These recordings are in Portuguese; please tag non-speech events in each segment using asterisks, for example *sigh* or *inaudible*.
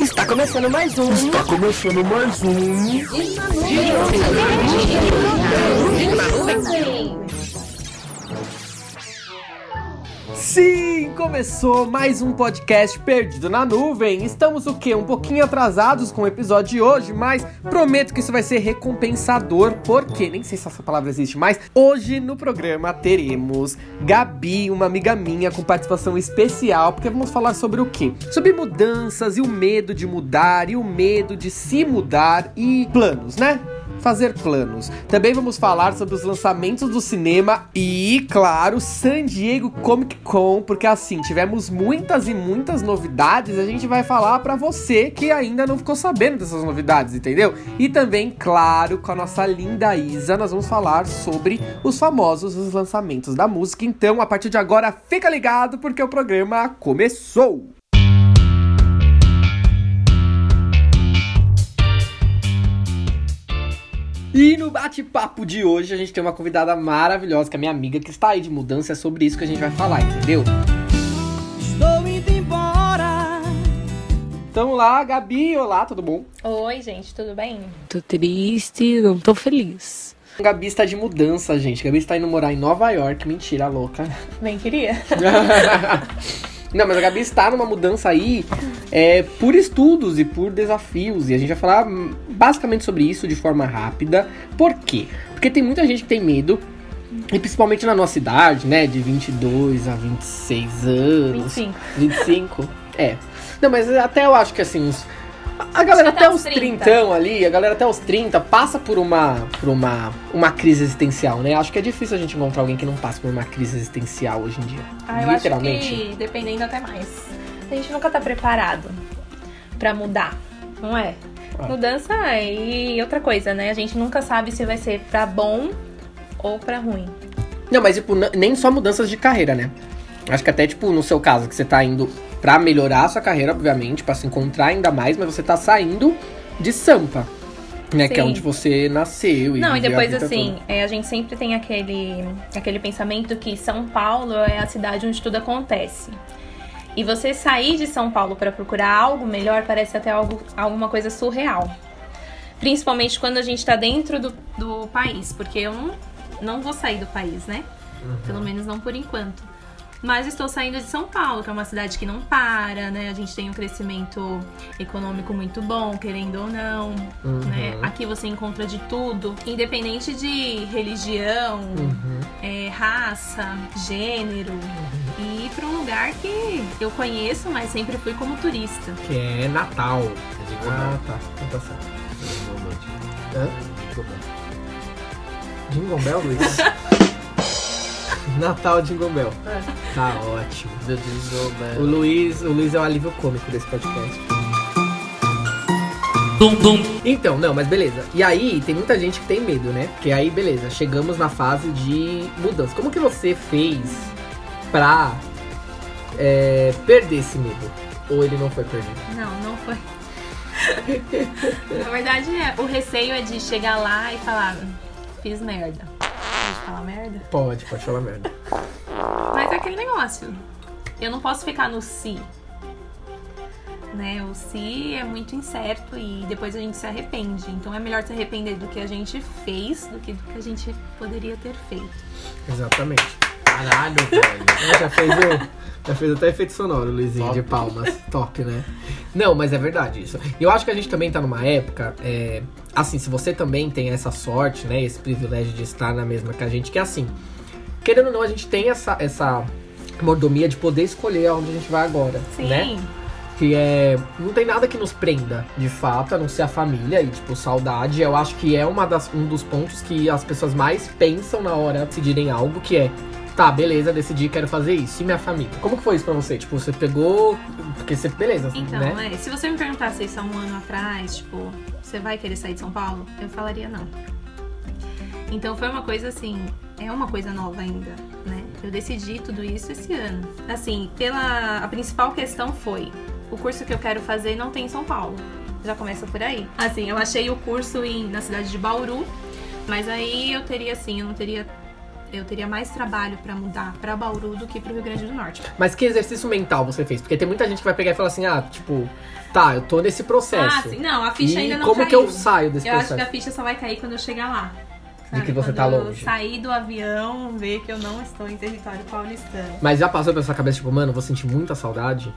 Está começando mais um. Está começando mais um. Sim, começou mais um podcast Perdido na Nuvem. Estamos o quê? Um pouquinho atrasados com o episódio de hoje, mas prometo que isso vai ser recompensador, porque nem sei se essa palavra existe mais. Hoje no programa teremos Gabi, uma amiga minha com participação especial, porque vamos falar sobre o quê? Sobre mudanças e o medo de mudar e o medo de se mudar e planos, né? Fazer planos. Também vamos falar sobre os lançamentos do cinema e, claro, San Diego Comic Con, porque assim, tivemos muitas e muitas novidades, a gente vai falar para você que ainda não ficou sabendo dessas novidades, entendeu? E também, claro, com a nossa linda Isa, nós vamos falar sobre os famosos os lançamentos da música. Então, a partir de agora, fica ligado porque o programa começou. E no bate-papo de hoje a gente tem uma convidada maravilhosa, que é minha amiga, que está aí de mudança. É sobre isso que a gente vai falar, entendeu? Estou indo embora. Então lá, Gabi, olá, tudo bom? Oi, gente, tudo bem? Tô triste, não tô feliz. Gabi está de mudança, gente. Gabi está indo morar em Nova York. Mentira, louca. Bem queria. *laughs* Não, mas a Gabi está numa mudança aí é, por estudos e por desafios. E a gente vai falar basicamente sobre isso de forma rápida. Por quê? Porque tem muita gente que tem medo. E principalmente na nossa idade, né? De 22 a 26 anos. 25. 25. É. Não, mas até eu acho que assim, os, a galera até, até os os 30. 30 ali, a galera até os 30 passa por uma por uma uma crise existencial, né? Acho que é difícil a gente encontrar alguém que não passa por uma crise existencial hoje em dia. Ah, eu acho Literalmente. que dependendo até mais. A gente nunca tá preparado pra mudar, não é? Ah. Mudança e outra coisa, né? A gente nunca sabe se vai ser pra bom ou pra ruim. Não, mas tipo, nem só mudanças de carreira, né? Acho que até tipo no seu caso que você tá indo pra melhorar a sua carreira, obviamente, pra se encontrar ainda mais, mas você tá saindo de Sampa. Né, que é Sim. onde você nasceu. não, e viveu a depois vida assim, é, a gente sempre tem aquele, aquele pensamento que São Paulo é a cidade onde tudo acontece. E você sair de São Paulo pra procurar algo melhor parece até algo, alguma coisa surreal. Principalmente quando a gente tá dentro do, do país, porque eu não, não vou sair do país, né? Pelo menos não por enquanto. Mas estou saindo de São Paulo, que é uma cidade que não para, né? A gente tem um crescimento econômico muito bom, querendo ou não. Né? Aqui você encontra de tudo, independente de religião, Uhum. é, raça, gênero. E ir para um lugar que eu conheço, mas sempre fui como turista. Que é Natal. Ah, tá. Então tá certo. Hã? Jingle Bell, Luiz? *laughs* *laughs* Natal Jingle Bell. Tá ótimo. O Luiz, o Luiz é o alívio cômico desse podcast. Então, não, mas beleza. E aí, tem muita gente que tem medo, né? Porque aí, beleza, chegamos na fase de mudança. Como que você fez pra é, perder esse medo? Ou ele não foi perdido? Não, não foi. *laughs* Na verdade, é, o receio é de chegar lá e falar, fiz merda. Pode falar merda? Pode, pode falar merda. Mas é aquele negócio. Eu não posso ficar no si. Né? O si é muito incerto e depois a gente se arrepende. Então é melhor se arrepender do que a gente fez do que do que a gente poderia ter feito. Exatamente. Caralho, velho. Já fez, o, já fez até efeito sonoro, Luizinho, de palmas. Top, né? Não, mas é verdade isso. E eu acho que a gente também tá numa época. é, assim, se você também tem essa sorte, né? Esse privilégio de estar na mesma que a gente, que é assim. Querendo ou não, a gente tem essa, essa mordomia de poder escolher aonde a gente vai agora. Sim. Né? Que é. Não tem nada que nos prenda, de fato, a não ser a família e, tipo, saudade. Eu acho que é uma das, um dos pontos que as pessoas mais pensam na hora de decidirem algo, que é. Tá, beleza, decidi, quero fazer isso. E minha família? Como que foi isso pra você? Tipo, você pegou. Porque você. Beleza, Então, né? é, se você me perguntasse isso há um ano atrás, tipo, você vai querer sair de São Paulo? Eu falaria não. Então foi uma coisa assim, é uma coisa nova ainda, né? Eu decidi tudo isso esse ano. Assim, pela a principal questão foi o curso que eu quero fazer não tem em São Paulo. Já começa por aí. Assim, eu achei o curso em, na cidade de Bauru, mas aí eu teria assim, eu não teria eu teria mais trabalho pra mudar pra Bauru do que pro Rio Grande do Norte. Mas que exercício mental você fez? Porque tem muita gente que vai pegar e falar assim, ah, tipo, tá, eu tô nesse processo. Ah, sim. Não, a ficha E ainda não como caiu. que eu saio desse Eu acho processo? que a ficha só vai cair quando eu chegar lá. De que você Quando tá eu longe. sair do avião, ver que eu não estou em território paulistano. Mas já passou pela sua cabeça, tipo, mano, vou sentir muita saudade?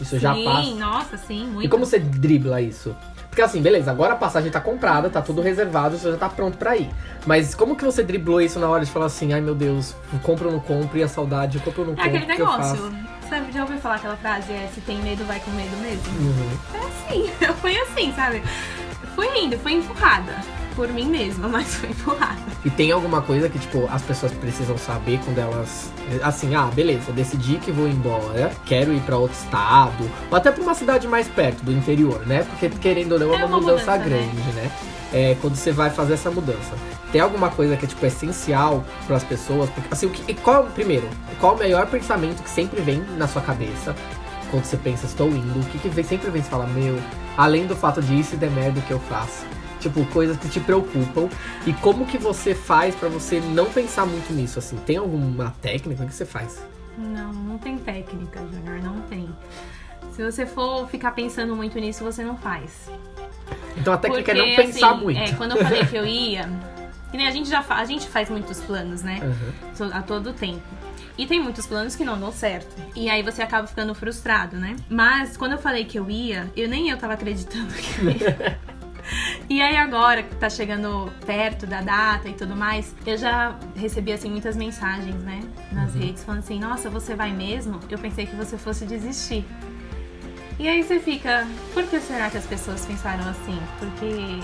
Isso já sim, passa. nossa, sim, muito. E como você dribla isso? Porque assim, beleza, agora a passagem tá comprada, tá tudo reservado, você já tá pronto pra ir. Mas como que você driblou isso na hora de falar assim, ai meu Deus, compro ou não compro, e a saudade, compro ou não É compro, aquele que eu negócio. Sabe, já ouviu falar aquela frase? É, se tem medo, vai com medo mesmo? Uhum. É assim, *laughs* fui assim, sabe? Fui indo, fui empurrada. Por mim mesma, *laughs* mas fui empurrada. E tem alguma coisa que, tipo, as pessoas precisam saber quando elas. Assim, ah, beleza, decidi que vou embora, quero ir pra outro estado, ou até pra uma cidade mais perto do interior, né? Porque querendo ou não, é, É uma, uma mudança, mudança, né? grande, né? É, quando você vai fazer essa mudança. Tem alguma coisa que é, tipo, essencial pras pessoas? Porque, assim, o que, qual, primeiro, qual o melhor pensamento que sempre vem na sua cabeça quando você pensa, estou indo? O que, que vem, sempre vem você fala, meu, além do fato de isso e der merda que eu faço? Tipo, coisas que te preocupam. E como que você faz pra você não pensar muito nisso, assim? Tem alguma técnica que você faz? Não, não tem técnica, Junior, não tem. Se você for ficar pensando muito nisso, você não faz. Então a técnica Porque, é não pensar assim, muito. É, quando eu falei que eu *laughs* ia. Que nem a gente já a gente faz muitos planos, né? Uhum. a todo tempo. E tem muitos planos que não dão certo. E aí você acaba ficando frustrado, né? Mas quando eu falei que eu ia, eu nem eu tava acreditando que eu ia. *laughs* *laughs* E aí agora que tá chegando perto da data e tudo mais, eu já recebi assim muitas mensagens, né, nas redes falando assim: "Nossa, você vai mesmo? Eu pensei que você fosse desistir". E aí você fica, por que será que as pessoas pensaram assim? Porque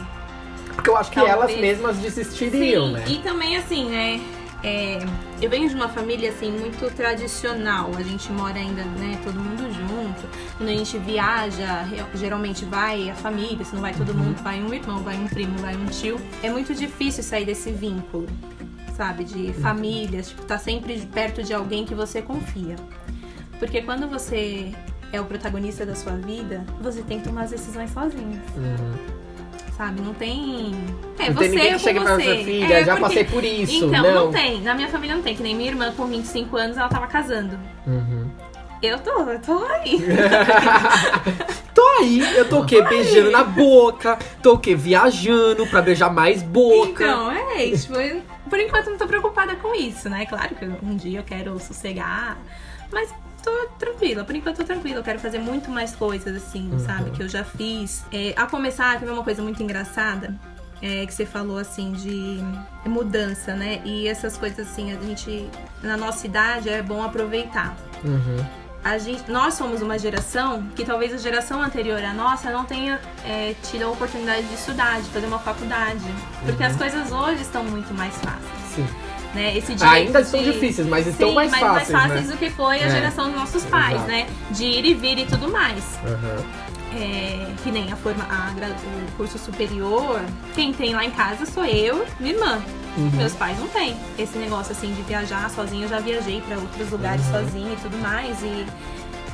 Porque eu acho que Talvez. elas mesmas desistiriam, Sim, né? e também assim, né? É, eu venho de uma família assim muito tradicional. A gente mora ainda, né, todo mundo junto. Quando a gente viaja, geralmente vai a família, se não vai todo mundo, vai um irmão, vai um primo, vai um tio. É muito difícil sair desse vínculo, sabe, de famílias, tipo, tá sempre perto de alguém que você confia. Porque quando você é o protagonista da sua vida, você tem que tomar as decisões sozinho Uhum. Sabe? Não tem. É, Não você tem ninguém que com pra você. filha, É, já porque- passei por isso, Então, não. não. tem. Na minha família não tem. Que nem minha irmã, com 25 anos, ela tava casando. Uhum. Eu tô, eu tô aí. *laughs* Tô aí, eu tô o quê? Beijando na boca, tô o quê? Viajando pra beijar mais boca. então, é, tipo, eu- por enquanto não tô preocupada com isso, né? Claro que um dia eu quero sossegar, mas tô tranquila. Por enquanto eu tô tranquila. Eu quero fazer muito mais coisas, assim, Uhum. sabe? Que eu já fiz. É, a começar, teve uma coisa muito engraçada. é, que você falou assim de mudança, né? E essas coisas assim, a gente na nossa idade é bom aproveitar. Uhum. a gente, nós somos uma geração que talvez a geração anterior à nossa não tenha é, tido a oportunidade de estudar, de fazer uma faculdade. Porque Uhum. as coisas hoje estão muito mais fáceis. Sim. Né? Esse direito Ainda estão de- difíceis, mas estão Sim, mais mas fáceis, mais fáceis né? do que foi a É. geração dos nossos pais, Exato. né? De ir e vir e tudo mais. Uhum. É, que nem a forma, a o curso superior. Quem tem lá em casa sou eu, minha irmã. Uhum. Meus pais não têm esse negócio assim de viajar sozinha. Eu já viajei pra outros lugares Uhum. sozinha e tudo mais. E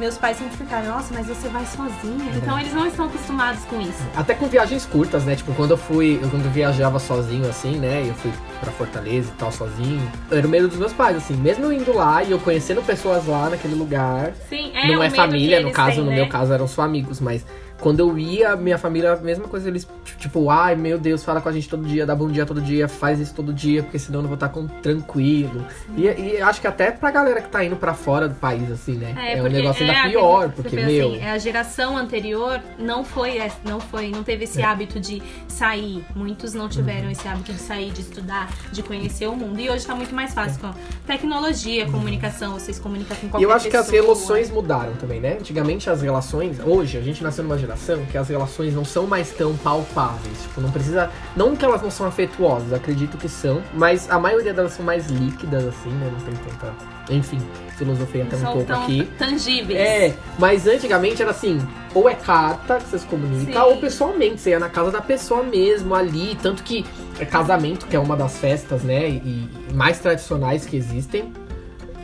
meus pais sempre ficaram, nossa, mas você vai sozinha. Então eles não estão acostumados com isso. Até com viagens curtas, né? Tipo, quando eu fui, eu, quando eu viajava sozinho, assim, né? Eu fui pra Fortaleza e tal, sozinho. Era o medo dos meus pais, assim. Mesmo eu indo lá e eu conhecendo pessoas lá naquele lugar. Sim, é não é família, no caso, têm, no né? meu caso eram só amigos, mas quando eu ia, minha família, a mesma coisa, eles, tipo, ai meu Deus, fala com a gente todo dia, dá bom dia todo dia, faz isso todo dia, porque senão eu não vou estar com, tranquilo. E, e acho que até pra galera que tá indo pra fora do país, assim, né? É, um porque- negócio ainda é, pior, porque, meu. assim, a geração anterior não foi, não foi, não teve É. esse hábito de sair. Muitos não tiveram Uhum. esse hábito de sair, de estudar, de conhecer o mundo. E hoje tá muito mais fácil com tecnologia, comunicação, vocês comunicam com E qualquer eu acho que as pessoa. relações mudaram também, né? Antigamente as relações, hoje a gente nasceu numa geração que as relações não são mais tão palpáveis. Tipo, não precisa. Não que elas não são afetuosas, acredito que são, mas a maioria delas são mais líquidas, assim, né? Não tem tanta. Enfim, filosofei até um pouco aqui. tangíveis. É, mas antigamente era assim, ou é carta que você se comunica, Sim. ou pessoalmente, você ia na casa da pessoa mesmo, ali, tanto que é casamento, que é uma das festas, né, e mais tradicionais que existem,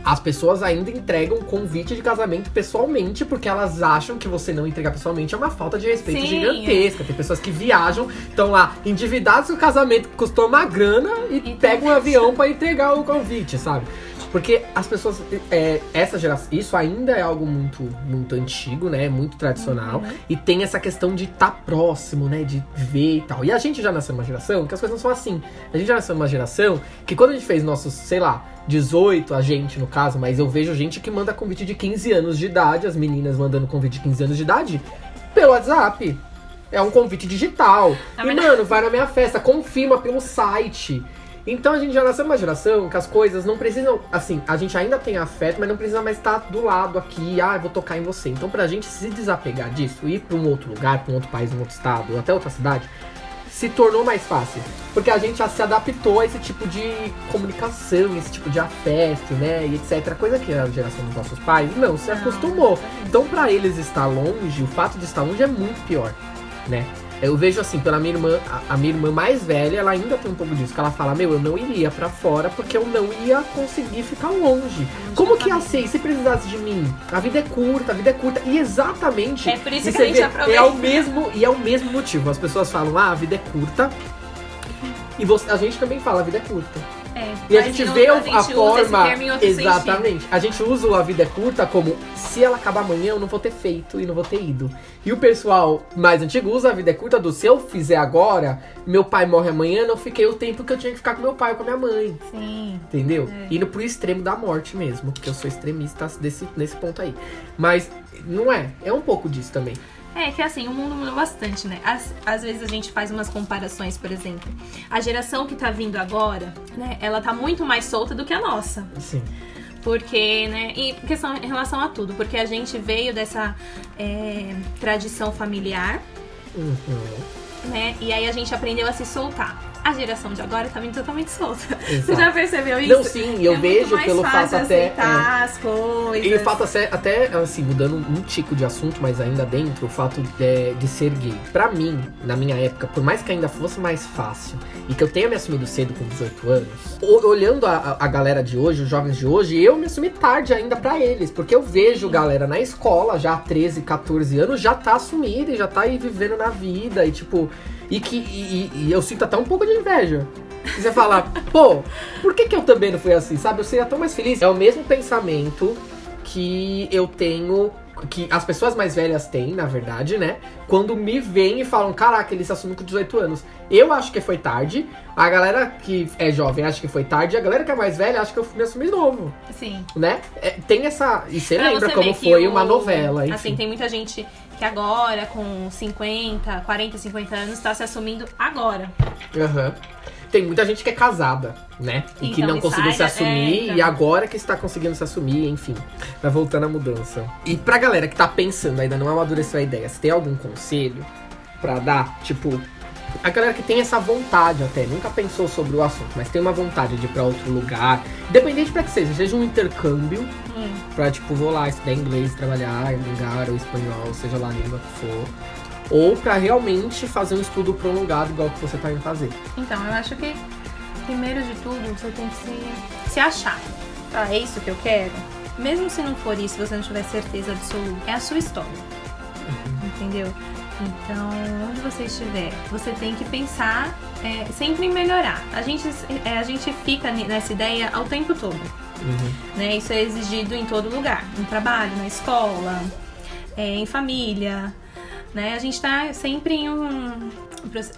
as pessoas ainda entregam convite de casamento pessoalmente, porque elas acham que você não entregar pessoalmente é uma falta de respeito Sim, gigantesca. Tem pessoas que viajam, estão lá endividados com o casamento que custou uma grana e, E pegam um avião pra entregar o convite, sabe? Porque as pessoas, é, essa geração, isso ainda é algo muito, muito antigo, né? Muito tradicional. Uhum. E tem essa questão de estar próximo, né? De ver e tal. E a gente já nasceu numa geração que as coisas não são assim. A gente já nasceu numa geração que quando a gente fez nossos, sei lá, 18, a gente no caso, mas eu vejo gente que manda convite de 15 anos de idade, as meninas mandando convite de 15 anos de idade, pelo WhatsApp. É um convite digital. E, mano, vai na minha festa, confirma pelo site. Então a gente já nasceu numa geração que as coisas não precisam. Assim, a gente ainda tem afeto, mas não precisa mais estar do lado aqui. Ah, eu vou tocar em você. Então, pra gente se desapegar disso, ir pra um outro lugar, pra um outro país, um outro estado, ou até outra cidade, se tornou mais fácil. Porque a gente já se adaptou a esse tipo de comunicação, esse tipo de afeto, né? E etc. Coisa que a geração dos nossos pais não se Não, acostumou. Então, pra eles estar longe, o fato de estar longe é muito pior, né? Eu vejo assim, pela minha irmã, a, a minha irmã mais velha, ela ainda tem um pouco disso, que ela fala, meu, eu não iria pra fora porque eu não ia conseguir ficar longe. Como que ia ser? E se precisasse de mim? A vida é curta, a vida é curta. E exatamente. É por isso que a gente vê, aproveita. É o mesmo, e é o mesmo motivo. As pessoas falam, ah, a vida é curta. E você, a gente também fala, a vida é curta. É, E a gente vê a, a, gente usa forma. outro sentido. Exatamente. A gente usa o a vida é curta como se ela acabar amanhã, eu não vou ter feito e não vou ter ido. E o pessoal mais antigo usa a vida é curta do se eu fizer agora, meu pai morre amanhã, não fiquei o tempo que eu tinha que ficar com meu pai ou com a minha mãe. Sim. Entendeu? É. Indo pro extremo da morte mesmo, porque eu sou extremista desse, nesse ponto aí. Mas não é. É um pouco disso também. É que assim, o mundo mudou bastante, né? Às, às vezes a gente faz umas comparações, por exemplo. A geração que tá vindo agora, né? Ela tá muito mais solta do que a nossa. Sim. Porque, né? E questão em relação a tudo. Porque a gente veio dessa é, tradição familiar, Uhum. né? E aí a gente aprendeu a se soltar. A geração de agora tá vindo totalmente solta. *laughs* Você Exato. já percebeu isso? Não, sim, eu é vejo pelo fato até. é. as coisas. E o fato até, assim, mudando um tico de assunto, mas ainda dentro, o fato de, de ser gay. Pra mim, na minha época, por mais que ainda fosse mais fácil e que eu tenha me assumido cedo com 18 anos, olhando a, a- galera de hoje, os jovens de hoje, eu me assumi tarde ainda pra eles. Porque eu vejo galera na escola, já há 13, 14 anos, já tá assumida e já tá aí vivendo na vida e tipo. E que e, e- eu sinto até um pouco de inveja. E você fala, *laughs* pô, por que, que eu também não fui assim, sabe? Eu seria tão mais feliz. É o mesmo pensamento que eu tenho. Que as pessoas mais velhas têm, na verdade, né? Quando me veem e falam, caraca, ele se assumiu com 18 anos. Eu acho que foi tarde. A galera que é jovem acha que foi tarde. E a galera que é mais velha acha que eu me assumi novo, Sim. né? É, tem essa. E você Pra lembra você como foi o- uma novela, enfim. Assim, tem muita gente que agora, com 50, 40, 50 anos, tá se assumindo agora. Aham. Tem muita gente que é casada, né? E que Então, não e conseguiu se assumir é, então. e agora que está conseguindo se assumir, enfim. Vai voltando à mudança. E pra galera que tá pensando, ainda não amadureceu a ideia, se tem algum conselho pra dar, tipo. A galera que tem essa vontade até, nunca pensou sobre o assunto, mas tem uma vontade de ir pra outro lugar, independente pra que seja, seja um intercâmbio, Hum. pra tipo, vou lá estudar inglês, trabalhar em lugar, ou espanhol, seja lá a língua que for, ou pra realmente fazer um estudo prolongado igual que você tá indo fazer. Então, eu acho que, primeiro de tudo, você tem que se, se achar. Ah, é isso que eu quero? Mesmo se não for isso, você não tiver certeza absoluta, é a sua história. Entendeu? Então, onde você estiver, você tem que pensar é, sempre em melhorar. A gente, é, a gente fica nessa ideia ao tempo todo. Uhum. né? Isso é exigido em todo lugar, no trabalho, na escola, é, em família, né? A gente está sempre em um, um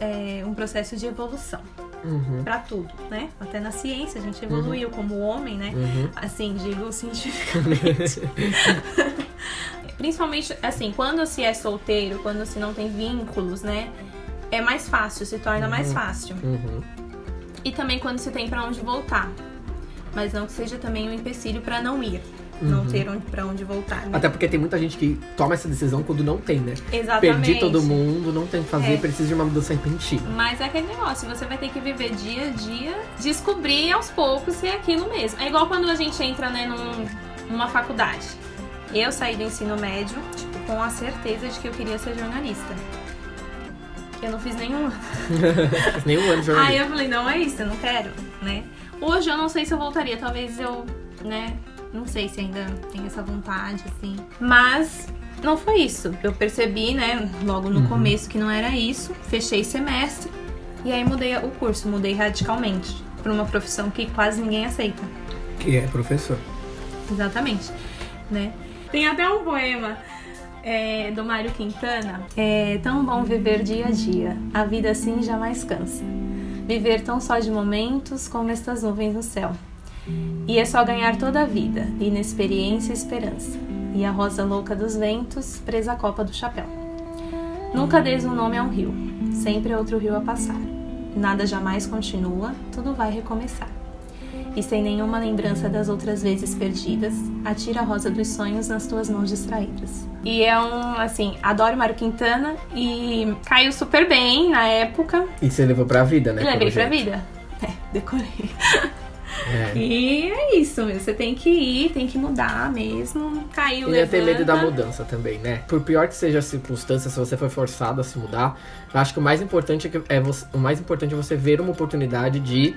é, um processo de evolução Uhum. para tudo, né? Até na ciência a gente evoluiu como homem, né? Uhum. Assim, digo cientificamente. *laughs* Principalmente, assim, quando se é solteiro, quando se não tem vínculos, né? É mais fácil, se torna mais fácil. Uhum. E também quando se tem pra onde voltar. Mas não que seja também um empecilho pra não ir. Não ter onde, pra onde voltar. né? Até porque tem muita gente que toma essa decisão quando não tem, né? Exatamente. Perdi todo mundo, não tem o que fazer, É. precisa de uma mudança repentina. Mas é aquele negócio, você vai ter que viver dia a dia, descobrir aos poucos se é aquilo mesmo. É igual quando a gente entra, né, num, numa faculdade. Eu saí do ensino médio, tipo, com a certeza de que eu queria ser jornalista. Eu não fiz nenhum ano. *laughs* Nenhum ano de Aí jornalismo. eu falei, não é isso, eu não quero, né? Hoje eu não sei se eu voltaria, talvez eu, né, Não sei se ainda tem essa vontade, assim. Mas não foi isso. Eu percebi, né, logo no começo que não era isso. Fechei semestre e aí mudei o curso, mudei radicalmente para uma profissão que quase ninguém aceita. Que é professor. Exatamente, né? Tem até um poema é, do Mário Quintana. É tão bom viver dia a dia, a vida assim jamais cansa. Viver tão só de momentos como estas nuvens no céu. E é só ganhar toda a vida, inexperiência e esperança. E a rosa louca dos ventos, presa à copa do chapéu. Nunca des um nome a um rio, sempre outro rio a passar. Nada jamais continua, tudo vai recomeçar. E sem nenhuma lembrança das outras vezes perdidas, atira a rosa dos sonhos nas tuas mãos distraídas. E é um, assim, adoro Mário Quintana e caiu super bem na época. E você levou pra vida, né? Levei pra jeito. vida. É, decorei. É. E é isso, meu. Você tem que ir, tem que mudar mesmo. Caiu, E ia ter medo da levanta. mudança também, né? Por pior que seja a circunstância, se você foi forçado a se mudar, eu acho que o mais importante é, que é você, o mais importante é você ver uma oportunidade de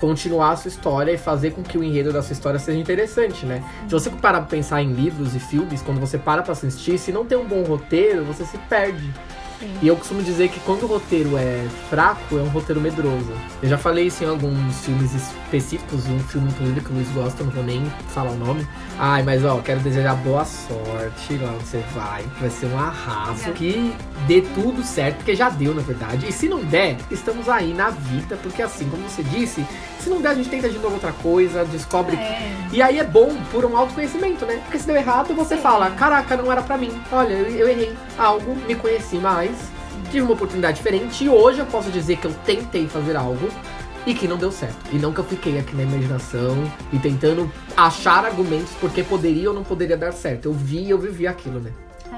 continuar a sua história e fazer com que o enredo da sua história seja interessante, né? Se você parar pra pensar em livros e filmes, quando você para pra assistir, se não tem um bom roteiro, você se perde. Sim. E eu costumo dizer que quando o roteiro é fraco, é um roteiro medroso. Eu já falei isso em alguns filmes específicos, um filme inclusive que o Luiz gosta, não vou nem falar o nome. Ai, mas ó, quero desejar boa sorte lá onde você vai. Vai ser um arraso. Que dê tudo certo, porque já deu, na verdade. E se não der, estamos aí na vida, porque assim, como você disse, se não der, a gente tenta de novo outra coisa, descobre É, e aí é bom por um autoconhecimento, né? Porque se deu errado, você Sim. fala, caraca, não era pra mim. Olha, eu, eu errei algo, me conheci mais, tive uma oportunidade diferente e hoje eu posso dizer que eu tentei fazer algo e que não deu certo. E não que eu fiquei aqui na imaginação e tentando achar argumentos porque poderia ou não poderia dar certo. Eu vi e eu vivi aquilo, né?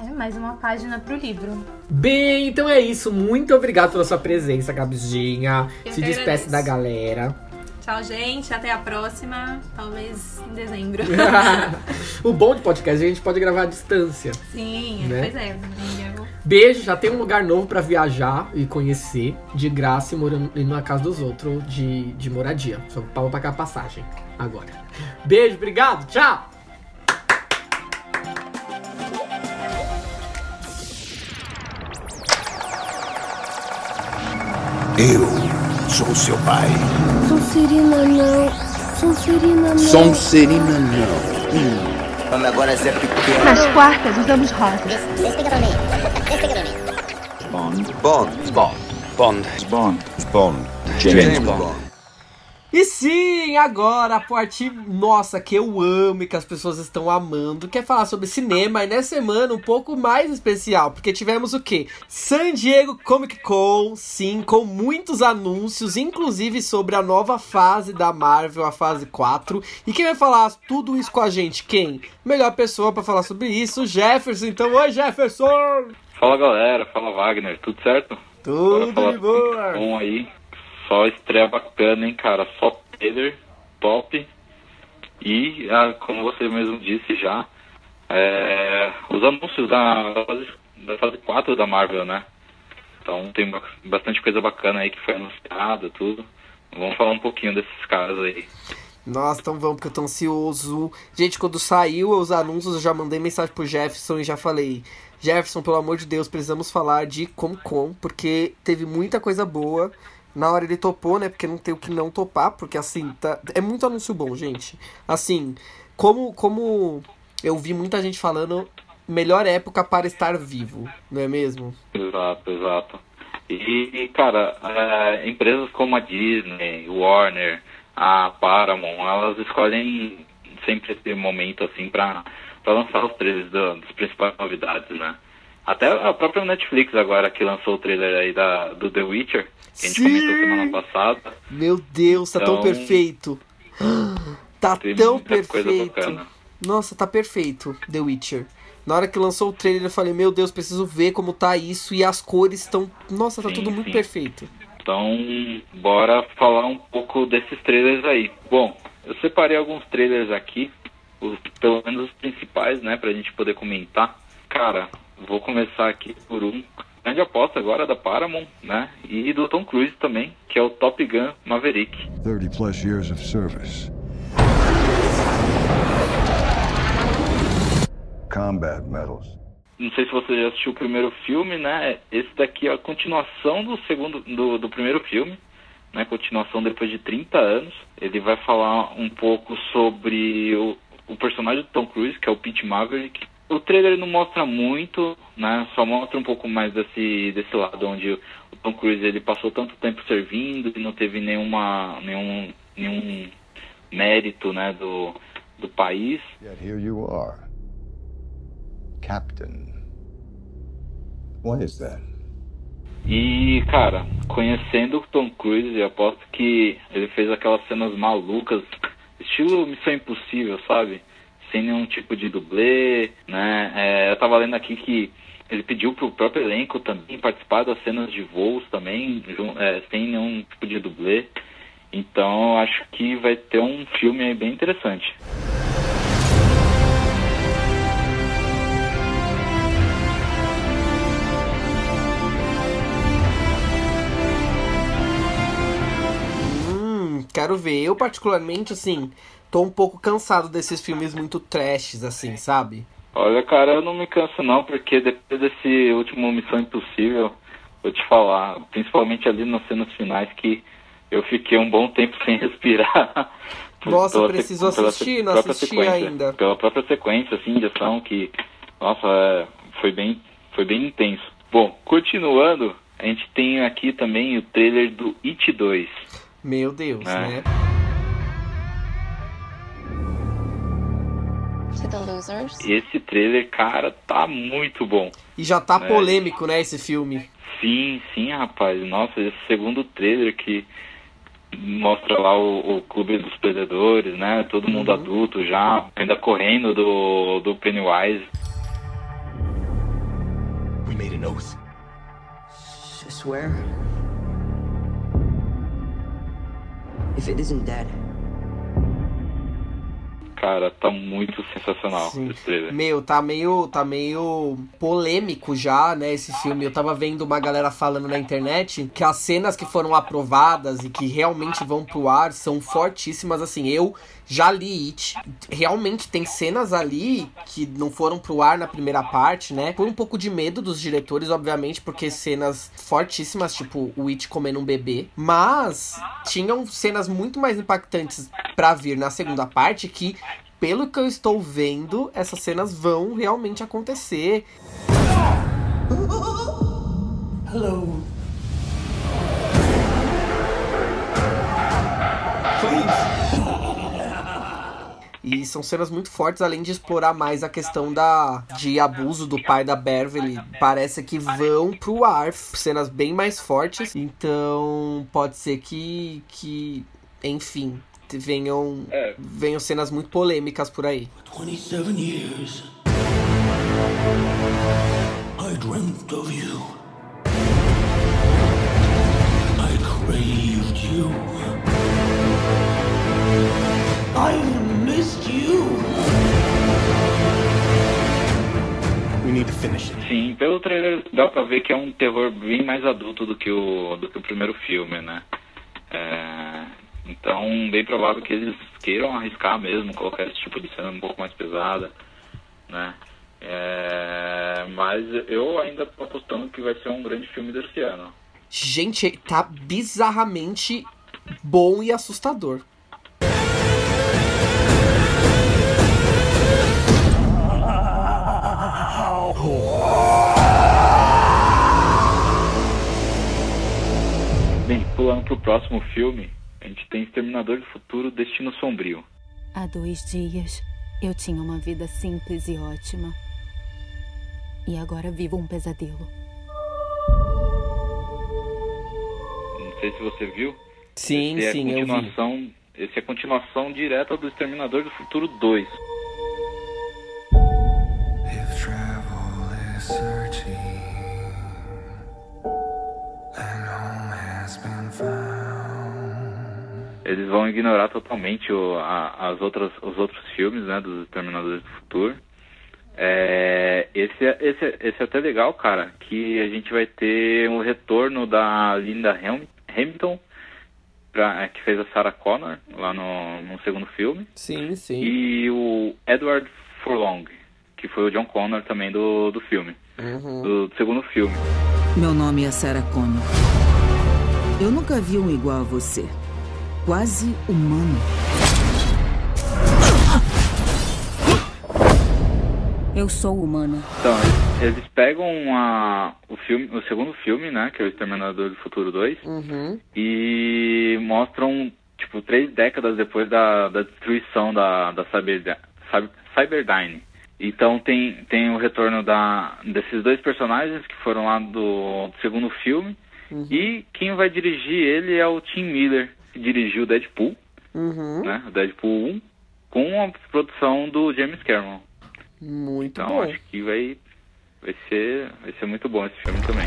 é, mais uma página pro livro. Bem, então é isso. Muito obrigado pela sua presença, Gabzinha. Se despeça da galera. Tchau, gente. Até a próxima. Talvez em dezembro. *laughs* o bom de podcast é que a gente pode gravar à distância. Sim, Né? pois é. Beijo, já tem um lugar novo pra viajar e conhecer, de graça e morando na casa dos outros de, de moradia. Só pra pagar a passagem agora. Beijo, obrigado, tchau! Eu sou seu pai. Sonserina não. Sonserina não. Sonserina não. Nome agora é Zé Pequeno. Nas quartas usamos rosas. Bond. Bond. Bond. Bond. Bond. Bond. James, Bond. E sim, agora a parte nossa que eu amo e que as pessoas estão amando, que é falar sobre cinema e nessa semana um pouco mais especial, porque tivemos o quê? San Diego Comic Con, sim, com muitos anúncios, inclusive sobre a nova fase da Marvel, a fase 4. E quem vai falar tudo isso com a gente? Quem? Melhor pessoa pra falar sobre isso, Jefferson. Então, oi Jefferson! Fala galera, fala Wagner, tudo certo? Tudo de boa! bom aí. Só estreia bacana, hein, cara? Só trailer top. E, ah, como você mesmo disse já, é, os anúncios da, fase, da fase 4 da Marvel, né? Então tem ba- bastante coisa bacana aí que foi anunciada, tudo. Vamos falar um pouquinho desses caras aí. Nossa, então vamos, porque eu tô ansioso. Gente, quando saiu os anúncios, eu já mandei mensagem pro Jefferson e já falei: Jefferson, pelo amor de Deus, precisamos falar de Comic Con, porque teve muita coisa boa. Na hora ele topou, né? Porque não tem o que não topar, porque assim, tá... é muito anúncio bom, gente. Assim, como, como eu vi muita gente falando, melhor época para estar vivo, não é mesmo? Exato, exato. E, cara, é, empresas como a Disney, Warner, a Paramount, elas escolhem sempre esse momento, assim, pra lançar os trailers das principais novidades, né? Até a própria Netflix agora, que lançou o trailer aí da, do The Witcher, que a gente Sim! comentou semana passada. Meu Deus, tá tão Então, perfeito. *gasps* Tá tão muita coisa perfeito. bacana. Nossa, tá perfeito, The Witcher. Na hora que lançou o trailer, eu falei, meu Deus, preciso ver como tá isso. E as cores estão. Nossa, tá Sim, tudo muito sim. perfeito. Então, bora falar um pouco desses trailers aí. Bom, eu separei alguns trailers aqui, os, pelo menos os principais, né, pra gente poder comentar. Cara, vou começar aqui por um grande aposta agora da Paramount, né, e do Tom Cruise também, que é o Top Gun Maverick. 30 plus years of service. combat medals. Não sei se você já assistiu o primeiro filme, né? Esse daqui é a continuação do segundo, do, do primeiro filme, né? Continuação depois de 30 anos. Ele vai falar um pouco sobre o, o personagem do Tom Cruise, que é o Pete Maverick. O trailer não mostra muito, né? Só mostra um pouco mais desse, desse lado onde o Tom Cruise ele passou tanto tempo servindo e não teve nenhuma, nenhum, nenhum mérito, né? Do, do país. Yet here you are. Captain. Why is that? E, cara, conhecendo o Tom Cruise, eu aposto que ele fez aquelas cenas malucas, estilo Missão Impossível, sabe? Sem nenhum tipo de dublê, né? É, eu tava lendo aqui que ele pediu pro próprio elenco também participar das cenas de voos também, é, sem nenhum tipo de dublê. Então, acho que vai ter um filme aí bem interessante. Hum, quero ver. Eu, particularmente, assim, tô um pouco cansado desses filmes muito trashes, assim, sabe? Olha, cara, eu não me canso não, porque depois desse último Missão Impossível, vou te falar, principalmente ali nas cenas finais, que eu fiquei um bom tempo *laughs* sem respirar. Nossa, preciso assistir, não assisti ainda. Pela própria sequência, assim, de ação que, nossa, é, foi bem, foi bem intenso. Bom, continuando, a gente tem aqui também o trailer do It 2. Meu Deus, É. né? Esse trailer, cara, tá muito bom. E já tá É. polêmico, né, esse filme. Sim, sim, rapaz. Nossa, esse segundo trailer que mostra lá o, o clube dos perdedores, né? Todo mundo Uhum. adulto já, ainda correndo do, do Pennywise. We made an oath. I swear. If it isn't dead, Cara, tá muito sensacional Sim. esse trailer. Meu, tá meio, tá meio polêmico já, né, esse filme. Eu tava vendo uma galera falando na internet que as cenas que foram aprovadas e que realmente vão pro ar são fortíssimas. Assim, eu já li It. Realmente tem cenas ali que não foram pro ar na primeira parte, né? Por um pouco de medo dos diretores, obviamente, porque cenas fortíssimas, tipo o It comendo um bebê. Mas tinham cenas muito mais impactantes pra vir na segunda parte que pelo que eu estou vendo, essas cenas vão realmente acontecer. hello. E são cenas muito fortes, além de explorar mais a questão da de abuso do pai da Beverly. Parece que vão pro ar, cenas bem mais fortes. Então, pode ser que, que enfim, venham, É. venham cenas muito polêmicas por aí. 27 years. I dreamt of you. I craved you. I missed you. We need to finish it. Sim, pelo trailer dá pra ver que é um terror bem mais adulto do que o, do que o primeiro filme, né? É, então, bem provável que eles queiram arriscar mesmo, colocar esse tipo de cena um pouco mais pesada, né? É, mas eu ainda tô apostando que vai ser um grande filme desse ano. Gente, tá bizarramente bom e assustador. Bem, pulando pro próximo filme, a gente tem Exterminador do Futuro Destino Sombrio. Há dois dias eu tinha uma vida simples e ótima. E agora vivo um pesadelo. Não sei se você viu. Sim, esse sim, é a eu vi. continuação, Esse é a continuação direta do Exterminador do Futuro 2. Eles vão ignorar totalmente o- a- as outras, os outros filmes, né, dos Exterminadores do Futuro. É, esse, é- esse, é- esse é até legal, cara, que a gente vai ter um retorno da Linda Ham- Hamilton, pra- é, que fez a Sarah Connor lá no, no segundo filme. Sim, sim. E o Edward Furlong, que foi o John Connor também do, do filme, do, do segundo filme. Meu nome é Sarah Connor. Eu nunca vi um igual a você. Quase humano. Eu sou humana. Então, eles pegam a, o filme, o segundo filme, né, que é o Exterminador do Futuro 2, Uhum. e mostram, tipo, três décadas depois da, da destruição da, da Cyber, Cyber- Cyberdyne. Então tem, tem o retorno da, desses dois personagens que foram lá do segundo filme, e quem vai dirigir ele é o Tim Miller, que dirigiu o Deadpool, Uhum. né, o Deadpool 1, com a produção do James Cameron. Muito Então bom. acho que vai, vai, ser, vai ser muito bom esse filme também.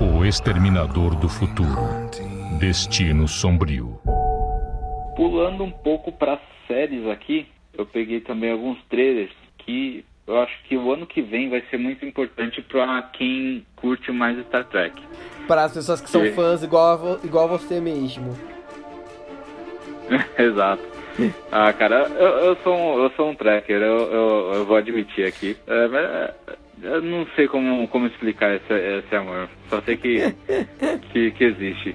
O Exterminador do Futuro. Destino Sombrio. Pulando um pouco para séries aqui, eu peguei também alguns trailers que eu acho que o ano que vem vai ser muito importante para quem curte mais Star Trek. Para as pessoas que são fãs igual a, igual a você mesmo. *laughs* Exato. Ah, cara, eu, eu sou um, eu sou um tracker, eu, eu, eu vou admitir aqui. É, mas, eu não sei como, como explicar esse, esse amor. Só sei que, *laughs* que, que existe.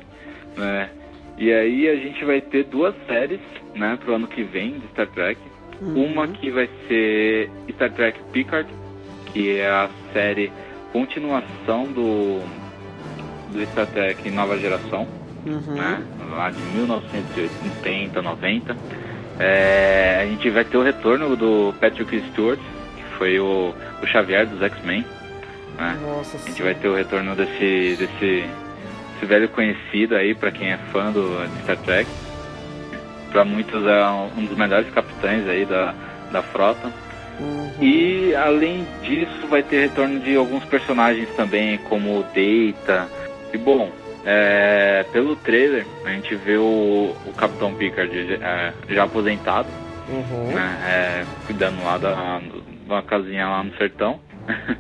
Né? E aí a gente vai ter duas séries, né, pro ano que vem de Star Trek. Uma que vai ser Star Trek Picard, que é a série continuação do, do Star Trek Nova Geração né? Lá de 1980, 90. É, a gente vai ter o retorno do Patrick Stewart, que foi o, o Xavier dos X-Men. Né? Nossa A gente vai ter o retorno desse, desse, desse velho conhecido aí, pra quem é fã do Star Trek. Pra muitos é um dos melhores capitães aí da, da frota. E além disso vai ter retorno de alguns personagens também, como o Data. E bom, é, pelo trailer a gente vê o, o Capitão Picard é, já aposentado, Uhum. né, é, cuidando lá da, uma casinha lá no sertão. *laughs*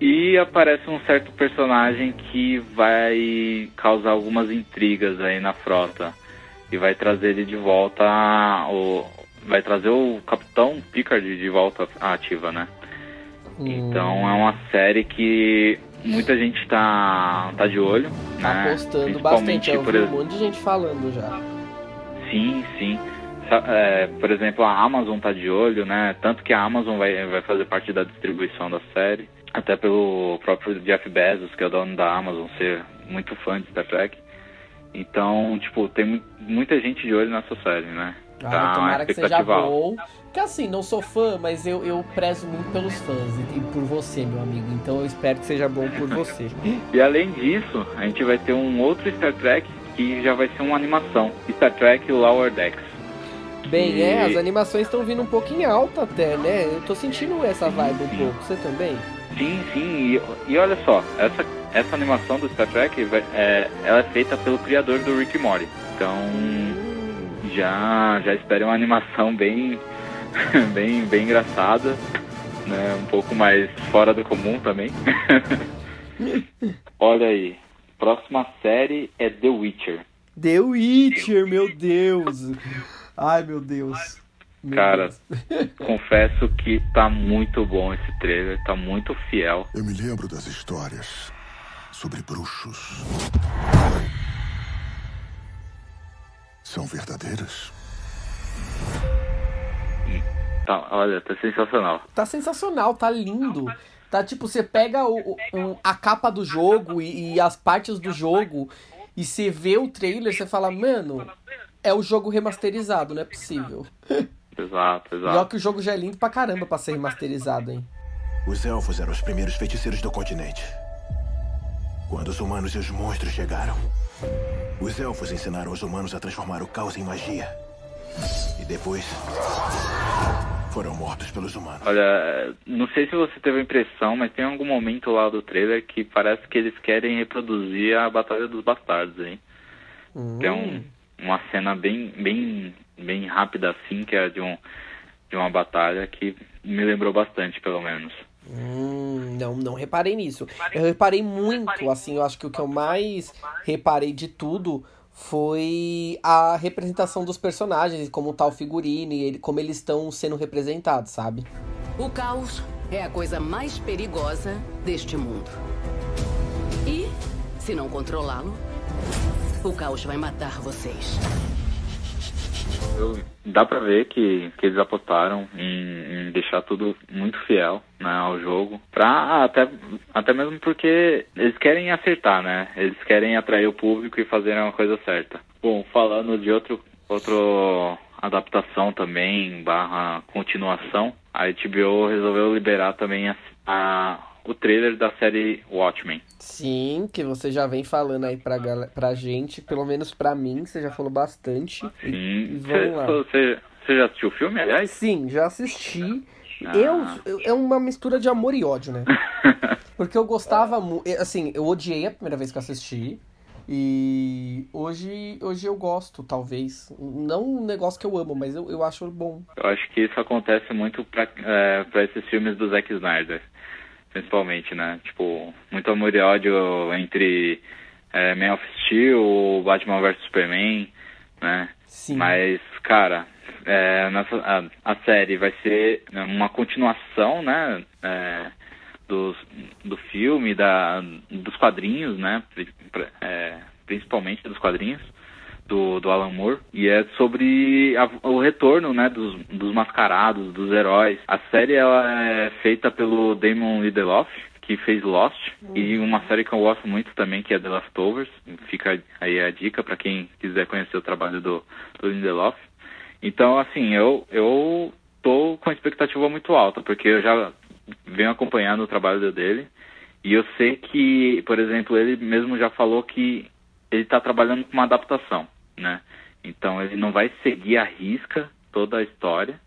e aparece um certo personagem que vai causar algumas intrigas aí na frota. E vai trazer ele de volta o. Vai trazer o Capitão Picard de volta à ativa, né? Então é uma série que muita gente tá, tá de olho. Tá né? apostando bastante. Eu vi um monte de gente falando já. Sim, sim. É, por exemplo, a Amazon tá de olho, né? Tanto que a Amazon vai, vai fazer parte da distribuição da série. Até pelo próprio Jeff Bezos, que é o dono da Amazon, ser muito fã de Star Trek. Então, tipo, tem mu- muita gente de olho nessa série, né? Ah, Tá uma tomara que seja bom. Que assim, não sou fã, mas eu, eu prezo muito pelos fãs e, e por você, meu amigo. Então eu espero que seja bom por você. *laughs* E além disso, a gente vai ter um outro Star Trek que já vai ser uma animação. Star Trek Lower Decks. Bem, E- é, as animações estão vindo um pouco em alta até, né? Eu tô sentindo essa vibe um pouco. Você também? Sim, sim, e, e olha só, essa, essa animação do Star Trek, vai- é, ela é feita pelo criador do Rick Morty. Então, já, já espere uma animação bem, *laughs* bem, bem engraçada, né? Um pouco mais fora do comum também. *laughs* olha aí, próxima série é The Witcher. The Witcher, meu Deus. Ai, meu Deus. Meu Cara, Deus. *laughs* confesso que tá muito bom esse trailer, tá muito fiel. Eu me lembro das histórias sobre bruxos. São verdadeiras? Tá, olha, tá sensacional. Tá sensacional, tá lindo. Tá tipo, você pega o, a capa do jogo e, e as partes do jogo e você vê o trailer, você fala, mano, é o jogo remasterizado, não é possível. *laughs* Exato, E ó exato. que o jogo já é lindo pra caramba pra ser remasterizado, hein? Os elfos eram os primeiros feiticeiros do continente. Quando os humanos e os monstros chegaram, os elfos ensinaram os humanos a transformar o caos em magia. E depois foram mortos pelos humanos. Olha, não sei se você teve a impressão, mas tem algum momento lá do trailer que parece que eles querem reproduzir a Batalha dos Bastardos, hein? Tem um, uma cena bem, bem, bem rápida assim, que é de, um, de uma batalha que me lembrou bastante, pelo menos. Hum, não, não reparei nisso. Eu reparei muito, assim, eu acho que o que eu mais reparei de tudo foi a representação dos personagens, como o figurino e ele- como eles estão sendo representados, sabe? O caos é a coisa mais perigosa deste mundo. E, se não controlá-lo, o caos vai matar vocês. Eu- dá pra ver que, que eles apostaram em, em deixar tudo muito fiel né, ao jogo. Pra, até, até mesmo porque eles querem acertar, né? Eles querem atrair o público e fazer uma coisa certa. Bom, falando de outro, outro adaptação também, barra continuação, a HBO resolveu liberar também a, a- o trailer da série Watchmen. Sim, que você já vem falando aí pra, pra gente, pelo menos pra mim, você já falou bastante. E, e Sim. vamos lá. Você, você já assistiu o filme, aliás? Sim, já assisti. Ah. Eu, é uma mistura de amor e ódio, né? *laughs* Porque eu gostava muito. Assim, eu odiei a primeira vez que eu assisti. E hoje, hoje eu gosto, talvez. Não um negócio que eu amo, mas eu, eu acho bom. Eu acho que isso acontece muito pra, é, pra esses filmes do Zack Snyder, principalmente, né? Tipo, muito amor e ódio entre é, Man of Steel, Batman vs Superman, né? Sim. Mas, cara, é, nessa, a, a série vai ser uma continuação, né? É, dos, do filme, da, dos quadrinhos, né? É, principalmente dos quadrinhos do, do Alan Moore. E é sobre a- o retorno, né? Dos, dos mascarados, dos heróis. A série ela é feita pelo Damon Lindelof, que fez Lost. E uma série que eu gosto muito também, que é The Leftovers. Fica aí a dica para quem quiser conhecer o trabalho do, do Lindelof. Então, assim, eu, eu tô com expectativa muito alta, porque eu já venho acompanhando o trabalho dele. E eu sei que, por exemplo, ele mesmo já falou que ele está trabalhando com uma adaptação, né? Então ele não vai seguir à risca toda a história,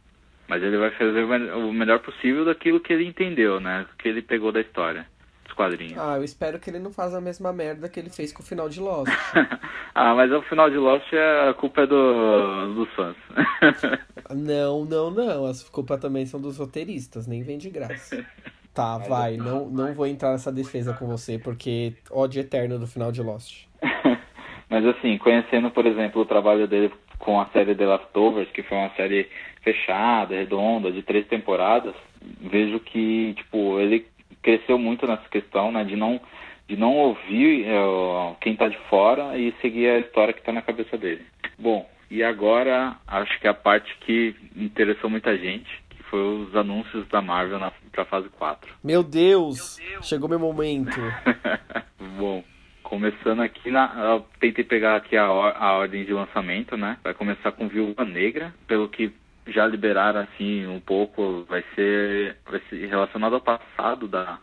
mas ele vai fazer o melhor possível daquilo que ele entendeu, né? Que ele pegou da história, dos quadrinhos. Ah, eu espero que ele não faça a mesma merda que ele fez com o final de Lost. *laughs* ah, mas o final de Lost é a culpa é do, dos fãs. *laughs* não, não, não. As culpas também são dos roteiristas, nem vem de graça. Tá, *laughs* vai. Não, não vou entrar nessa defesa com você, porque ódio eterno do final de Lost. Mas assim, conhecendo, por exemplo, o trabalho dele com a série The Leftovers, que foi uma série fechada, redonda, de três temporadas, vejo que, tipo, ele cresceu muito nessa questão, né, de não, de não ouvir eh, quem tá de fora e seguir a história que tá na cabeça dele. Bom, e agora, acho que a parte que interessou muita gente, que foi os anúncios da Marvel na, pra fase 4. Meu Deus! Chegou meu momento. *laughs* Bom, começando aqui na. Tentei pegar aqui a, or- a ordem de lançamento, né? Vai começar com Viúva Negra, pelo que já liberaram assim um pouco, vai ser, vai ser relacionado ao passado da,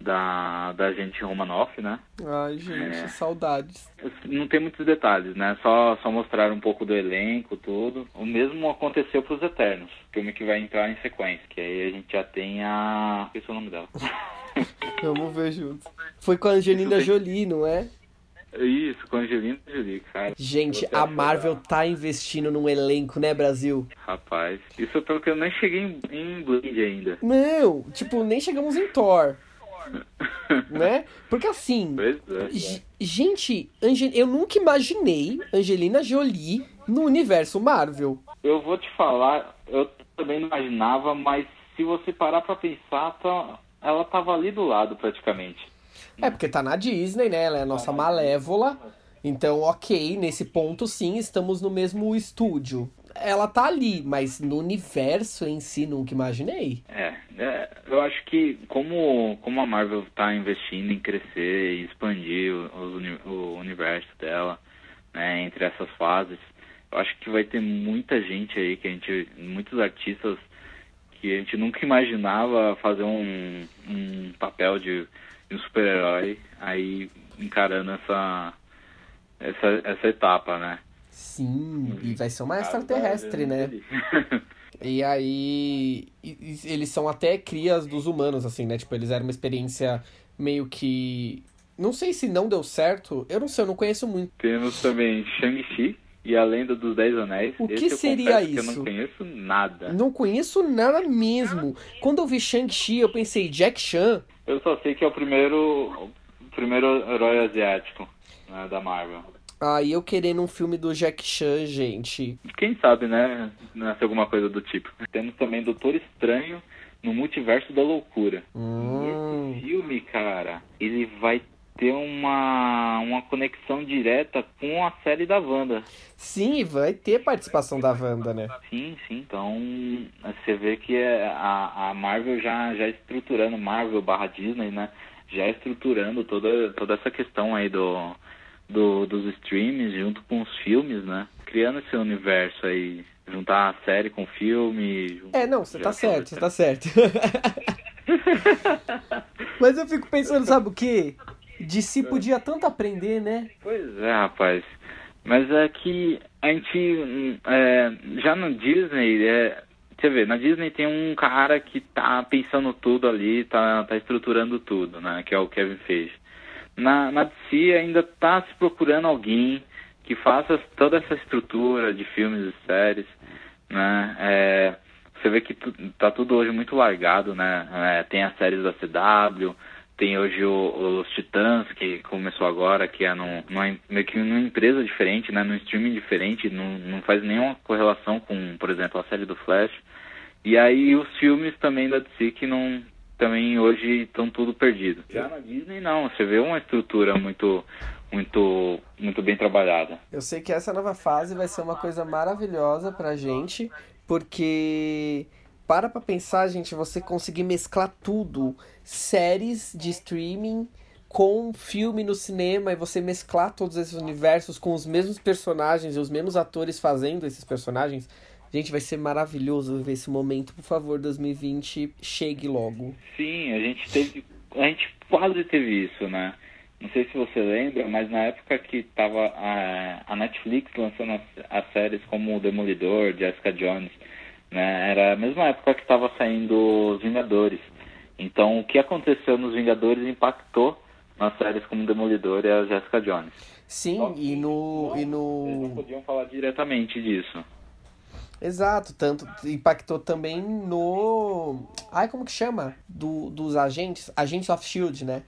da, da gente Romanoff, né? Ai, gente, É. saudades. Não tem muitos detalhes, né? Só, só mostraram um pouco do elenco, tudo. O mesmo aconteceu pros Eternos, filme que vai entrar em sequência, que aí a gente já tem a. Esqueci o nome dela. *laughs* *laughs* Vamos ver juntos. Foi com a Angelina Jolie, não é? Isso, com a Angelina Jolie, cara. Gente, a Marvel tá investindo num elenco, né, Brasil? Rapaz, isso é porque eu nem cheguei em, em Blade ainda. Não, tipo, nem chegamos em Thor, *laughs* né? Porque assim, é. Gente, Ange- eu nunca imaginei Angelina Jolie no universo Marvel. Eu vou te falar, eu também não imaginava, mas se você parar pra pensar, tá, ela tava ali do lado praticamente. É porque tá na Disney, né? Ela é a nossa malévola. Então, ok, nesse ponto sim, estamos no mesmo estúdio. Ela tá ali, mas no universo em si nunca imaginei. É, é, eu acho que como, como a Marvel tá investindo em crescer e expandir o, uni- o universo dela, né, entre essas fases, eu acho que vai ter muita gente aí que a gente, muitos artistas que a gente nunca imaginava fazer um, um papel de, de um super-herói aí encarando essa, essa, essa etapa, né? Sim, e vai ser uma extraterrestre, né? E aí. e- eles são até crias dos humanos, assim, né? Tipo, eles eram uma experiência meio que. Não sei se não deu certo. Eu não sei, eu não conheço muito. Temos também Shang-Chi e a Lenda dos Dez Anéis. O que seria confesso Que eu isso? não conheço nada. Não conheço nada mesmo. Quando eu vi Shang-Chi, eu pensei, Jack Chan. Eu só sei que é o primeiro, o primeiro herói asiático né, da Marvel. Aí eu querendo um filme do Jack Chan, gente. Quem sabe, né? Nasce alguma coisa do tipo. Temos também Doutor Estranho no Multiverso da Loucura. Hum. Esse filme, cara, ele vai ter uma, uma conexão direta com a série da Wanda. Sim, vai ter participação da Wanda, né? Sim, sim. Então, você vê que é a, a Marvel já, já estruturando, Marvel barra Disney, né? Já estruturando toda, toda essa questão aí do, do, dos streams junto com os filmes, né? Criando esse universo aí. Juntar a série com o filme. É, não, você tá certo, você tá certo. *laughs* Mas eu fico pensando, sabe o quê? De si podia tanto aprender, né? Pois é, rapaz. Mas é que a gente. é, já no Disney, é, você vê, na Disney tem um cara que tá pensando tudo ali, tá, tá estruturando tudo, né? Que é o Kevin Feige. Na, na DC ainda tá se procurando alguém que faça toda essa estrutura de filmes e séries, né? É, você vê que tu, tá tudo hoje muito largado, né? É, tem as séries da CW, tem hoje o- os Titãs, que começou agora, que é num, numa, meio que numa empresa diferente, né? Num streaming diferente, não, não faz nenhuma correlação com, por exemplo, a série do Flash. E aí os filmes também da DC que não também hoje estão tudo perdido. Já na Disney não, você vê uma estrutura muito muito muito bem trabalhada. Eu sei que essa nova fase vai ser uma coisa maravilhosa pra gente, porque para pra pensar, gente, você conseguir mesclar tudo, séries de streaming com filme no cinema e você mesclar todos esses universos com os mesmos personagens e os mesmos atores fazendo esses personagens. Gente, vai ser maravilhoso ver esse momento. Por favor, 2020, chegue logo. Sim, a gente teve. A gente quase teve isso, né? Não sei se você lembra, mas na época que tava a, a Netflix lançando as, as séries como o Demolidor, Jessica Jones, né? Era a mesma época que tava saindo os Vingadores. Então o que aconteceu nos Vingadores impactou nas séries como Demolidor e a Jessica Jones. Sim, e no. E Eles não no... podiam falar diretamente disso. Exato, tanto impactou também no. Ai, como que chama? Do, dos agentes? Agents of Shield, né?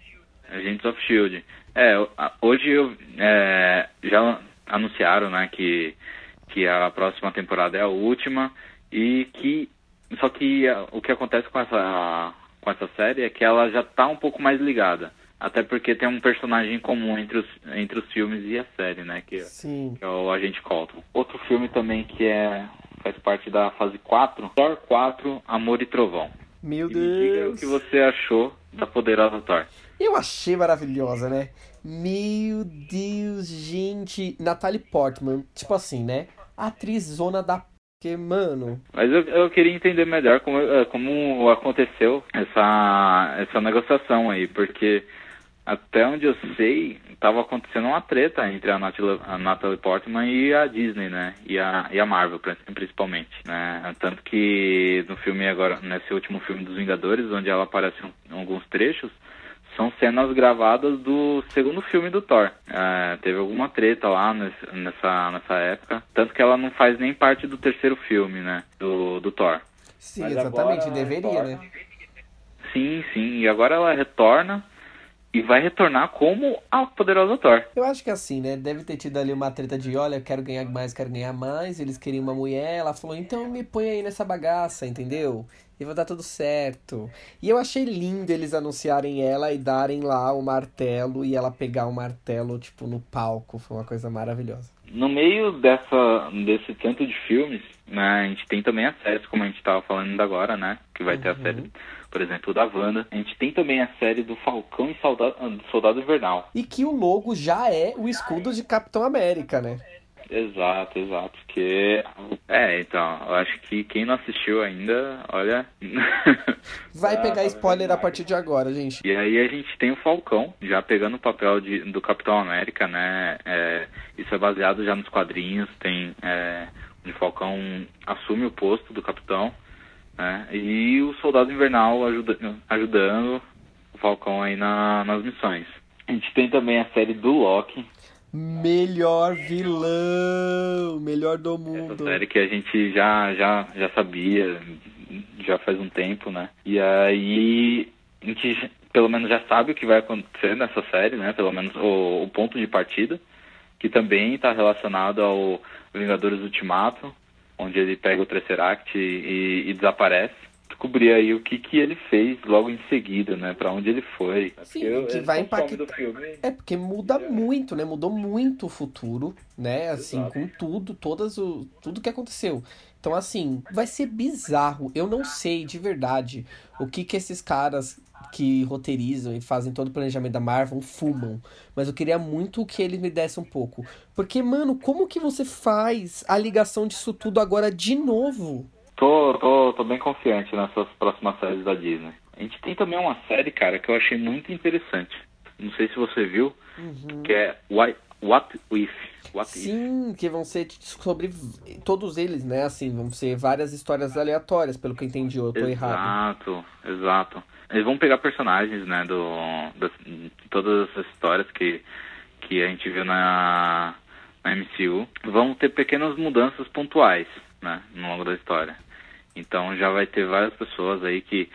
Agents of Shield. É, hoje eu, é, já anunciaram, né, que, que a próxima temporada é a última e que só que a- o que acontece com essa com essa série é que ela já tá um pouco mais ligada, até porque tem um personagem comum entre os entre os filmes e a série, né, que, Sim. que é o Agente Colton. Outro filme também que é faz parte da fase 4, Thor 4, Amor e Trovão. Meu E me diga o Deus. que você achou da poderosa Thor. Eu achei maravilhosa, né? Meu Deus, gente. Natalie Portman, tipo assim, né? Atriz zona da. Que, mano. Mas eu, eu queria entender melhor como, eh, como aconteceu essa, essa negociação aí, porque até onde eu sei, estava acontecendo uma treta entre a Natalie, a Natalie Portman e a Disney, né? E a, e a Marvel, pri- principalmente, né? Tanto que no filme agora, nesse último filme dos Vingadores, onde ela aparece em alguns trechos, são cenas gravadas do segundo filme do Thor. É, teve alguma treta lá nesse- nessa, nessa época. Tanto que ela não faz nem parte do terceiro filme, né? Do, do Thor. Sim, Mas exatamente, agora deveria, Thor- né? Sim, sim. E agora ela retorna e vai retornar como a poderosa Thor. Eu acho que assim, né? Deve ter tido ali uma treta de, olha, eu quero ganhar mais, quero ganhar mais. Eles queriam uma mulher, ela falou, então me põe aí nessa bagaça, entendeu? E vai dar tudo certo. E eu achei lindo eles anunciarem ela e darem lá o martelo e ela pegar o martelo, tipo, no palco. Foi uma coisa maravilhosa. No meio dessa, desse tanto de filmes, né, a gente tem também as séries, como a gente estava falando agora, né? Que vai ter a série, por exemplo, da Wanda. A gente tem também a série do Falcão e Soldado, do Soldado Invernal. E que o logo já é o escudo de Capitão América, né? Exato, exato. Porque. É, então, eu acho que quem não assistiu ainda, olha. *laughs* Vai Ah, pegar spoiler a partir de agora, gente. E aí a gente tem o Falcão, já pegando o papel de, do Capitão América, né? É, isso é baseado já nos quadrinhos, tem é, onde o Falcão assume o posto do Capitão, né? E o Soldado Invernal ajuda, ajudando o Falcão aí na, nas missões. A gente tem também a série do Loki, Melhor vilão, melhor do essa mundo. série que a gente já, já, já sabia, já faz um tempo, né? E aí a gente pelo menos já sabe o que vai acontecer nessa série, né? Pelo menos o, o ponto de partida, que também está relacionado ao Vingadores Ultimato, onde ele pega o Tesseract e, e desaparece. Descobrir aí o que, que ele fez logo em seguida, né? Pra onde ele foi. Sim, Porque que vai é fome impactar. É porque muda muito, né? Mudou muito o futuro, né? Assim, com tudo, todas o tudo que aconteceu. Então, assim, vai ser bizarro. Eu não sei de verdade o que que esses caras que roteirizam e fazem todo o planejamento da Marvel fumam. Mas eu queria muito que eles me dessem um pouco. Porque, mano, como que você faz a ligação disso tudo agora de novo? Tô, tô, tô bem confiante nessas próximas séries da Disney. A gente tem também uma série, cara, que eu achei muito interessante. Não sei se você viu, que é Why, What If. What If. Sim, que vão ser sobre todos eles, né? Assim, vão ser várias histórias aleatórias, pelo que eu entendi, eu tô errado. Exato, exato. Eles vão pegar personagens, né, do, das, de todas essas histórias que, que a gente viu na, na MCU. Vão ter pequenas mudanças pontuais, né, no longo da história. Então já vai ter várias pessoas aí que,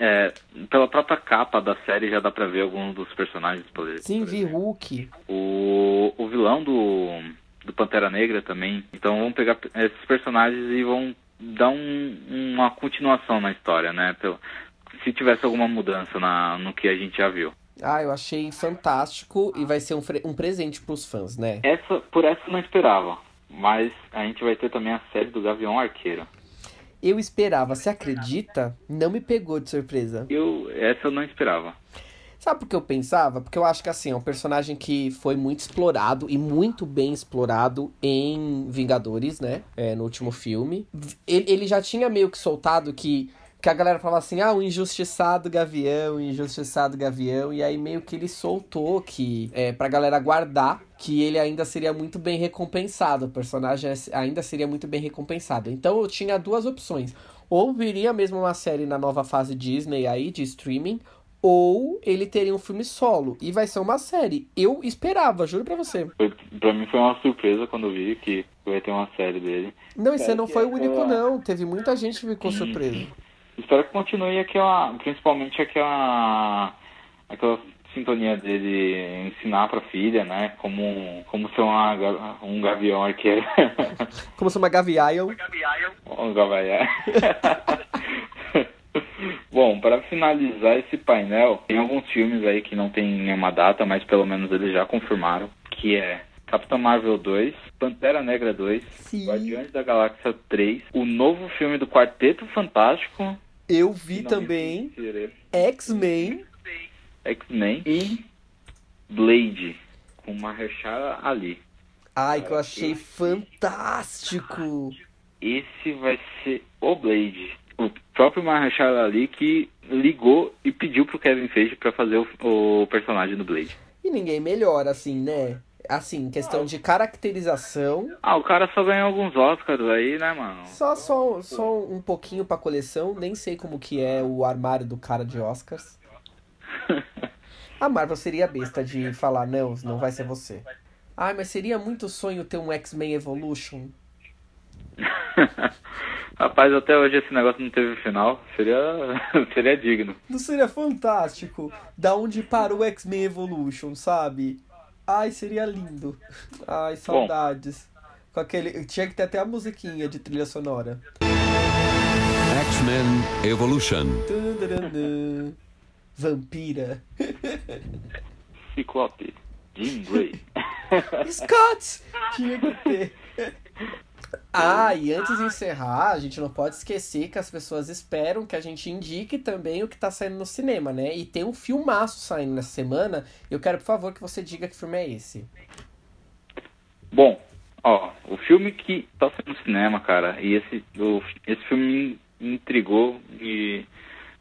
é, pela própria capa da série já dá pra ver alguns dos personagens. Por, Sim, vi Hulk. o, o vilão do, do Pantera Negra também. Então vão pegar esses personagens e vão dar um, uma continuação na história, né? Pelo, se tivesse alguma mudança na, no que a gente já viu. Ah, eu achei fantástico e vai ser um, um presente pros fãs, né? Essa, por essa eu não esperava. Mas a gente vai ter também a série do Gavião Arqueiro. Eu esperava, você acredita? Não me pegou de surpresa. Eu, essa eu não esperava. Sabe por que eu pensava? Porque eu acho que assim, é um personagem que foi muito explorado e muito bem explorado em Vingadores, né? É, no último filme. Ele, ele já tinha meio que soltado que, que a galera falava assim: ah, o injustiçado gavião, o injustiçado gavião. E aí meio que ele soltou que, é, pra galera guardar, que ele ainda seria muito bem recompensado. O personagem ainda seria muito bem recompensado. Então eu tinha duas opções. Ou viria mesmo uma série na nova fase Disney aí, de streaming, ou ele teria um filme solo. E vai ser uma série. Eu esperava, juro pra você. Foi, pra mim foi uma surpresa quando eu vi que vai ter uma série dele. Não, e você não foi o único, não. Teve muita gente que ficou surpresa. Espero que continue aquela, principalmente aquela, aquela sintonia dele ensinar pra filha, né, como, como ser uma, um gavião arqueiro. *laughs* Como se uma gavião. um gavião. *laughs* Bom, para finalizar esse painel, tem alguns filmes aí que não tem nenhuma data, mas pelo menos eles já confirmaram, que é Capitão Marvel 2, Pantera Negra 2, Guardiões da Galáxia 3, o novo filme do Quarteto Fantástico, Eu vi também X-Men. X-Men e Blade, com Mahershala Ali. Ai, que eu achei fantástico. Esse vai ser o Blade. O próprio Mahershala Ali que ligou e pediu pro Kevin Feige pra fazer o, o personagem do Blade. E ninguém melhor, assim, né? Assim, questão de caracterização. Ah, o cara só ganhou alguns Oscars aí, né, mano? Só, só, só um pouquinho pra coleção. Nem sei como que é o armário do cara de Oscars. *laughs* A Marvel seria besta de falar, não, não vai ser você. Ai, mas seria muito sonho ter um X-Men Evolution. *laughs* Rapaz, até hoje esse negócio não teve final. Seria, *laughs* seria digno. Não seria fantástico? Da onde para o X-Men Evolution, sabe? Ai, seria lindo. Ai, saudades. Com aquele. Tinha que ter até a musiquinha de trilha sonora. X-Men Evolution. Vampira. Ciclope. Jean *laughs* Grey. Scott! Tinha que ter. Ah, e antes de encerrar, a gente não pode esquecer que as pessoas esperam que a gente indique também o que tá saindo no cinema, né? E tem um filmaço saindo nessa semana. Eu quero, por favor, que você diga que filme é esse. Bom, ó, o filme que tá saindo no cinema, cara, e esse, o, esse filme me intrigou e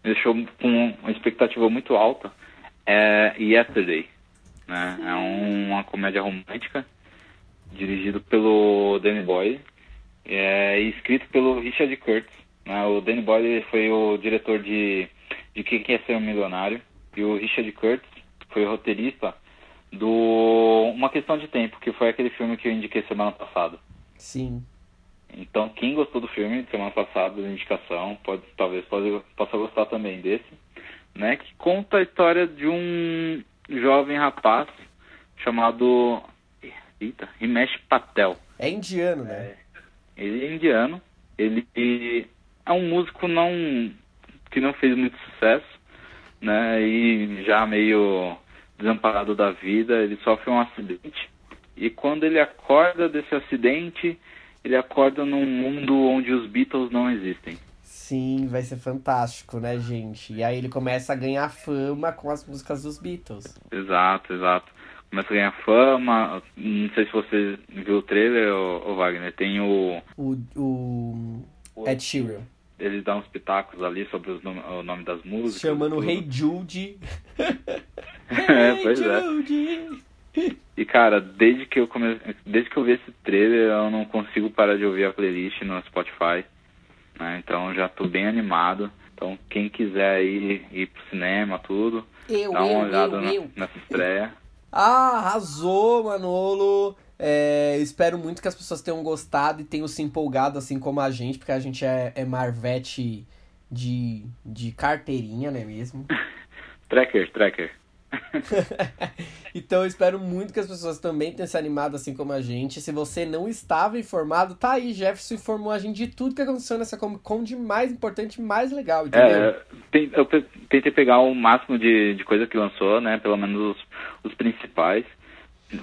me deixou com uma expectativa muito alta, é Yesterday, né? É um- uma comédia romântica, dirigido pelo Danny Boyle, é, e escrito pelo Richard Curtis. Né? O Danny Boyle foi o diretor de, de Quem Quer Ser um Milionário, e o Richard Curtis foi o roteirista do Uma Questão de Tempo, que foi aquele filme que eu indiquei semana passada. Sim. Então, quem gostou do filme semana passada, da indicação, pode, talvez pode, possa gostar também desse, né? Que conta a história de um jovem rapaz chamado Eita, Himesh Patel. É indiano, né? Ele é indiano. Ele é um músico não que não fez muito sucesso, né? E já meio desamparado da vida, ele sofre um acidente. E quando ele acorda desse acidente, ele acorda num mundo onde os Beatles não existem. Sim, vai ser fantástico, né, gente? E aí ele começa a ganhar fama com as músicas dos Beatles. Exato, exato. Começa a ganhar fama. Não sei se você viu o trailer, ô, ô Wagner. Tem o. O, o Ed Sheeran. Ele dá uns pitacos ali sobre os o nome das músicas. Chamando o. Hey Jude. *laughs* É, pois é. E cara, desde que eu come... desde que eu vi esse trailer, eu não consigo parar de ouvir a playlist no Spotify. né? Então já tô bem animado. Então quem quiser ir, ir pro cinema, tudo, Eu, dá uma eu, olhada eu, na- eu. nessa estreia. *laughs* Ah, arrasou, Manolo. É, espero muito que as pessoas tenham gostado e tenham se empolgado assim como a gente, porque a gente é, é Marvete de, de carteirinha, não é mesmo? *laughs* Tracker, tracker. *laughs* Então eu espero muito que as pessoas também tenham se animado assim como a gente. Se você não estava informado, tá aí, Jefferson informou a gente de tudo que aconteceu nessa Comic Con de mais importante mais legal, entendeu? É, eu tentei pegar o máximo de, de coisa que lançou, né? Pelo menos os, os principais.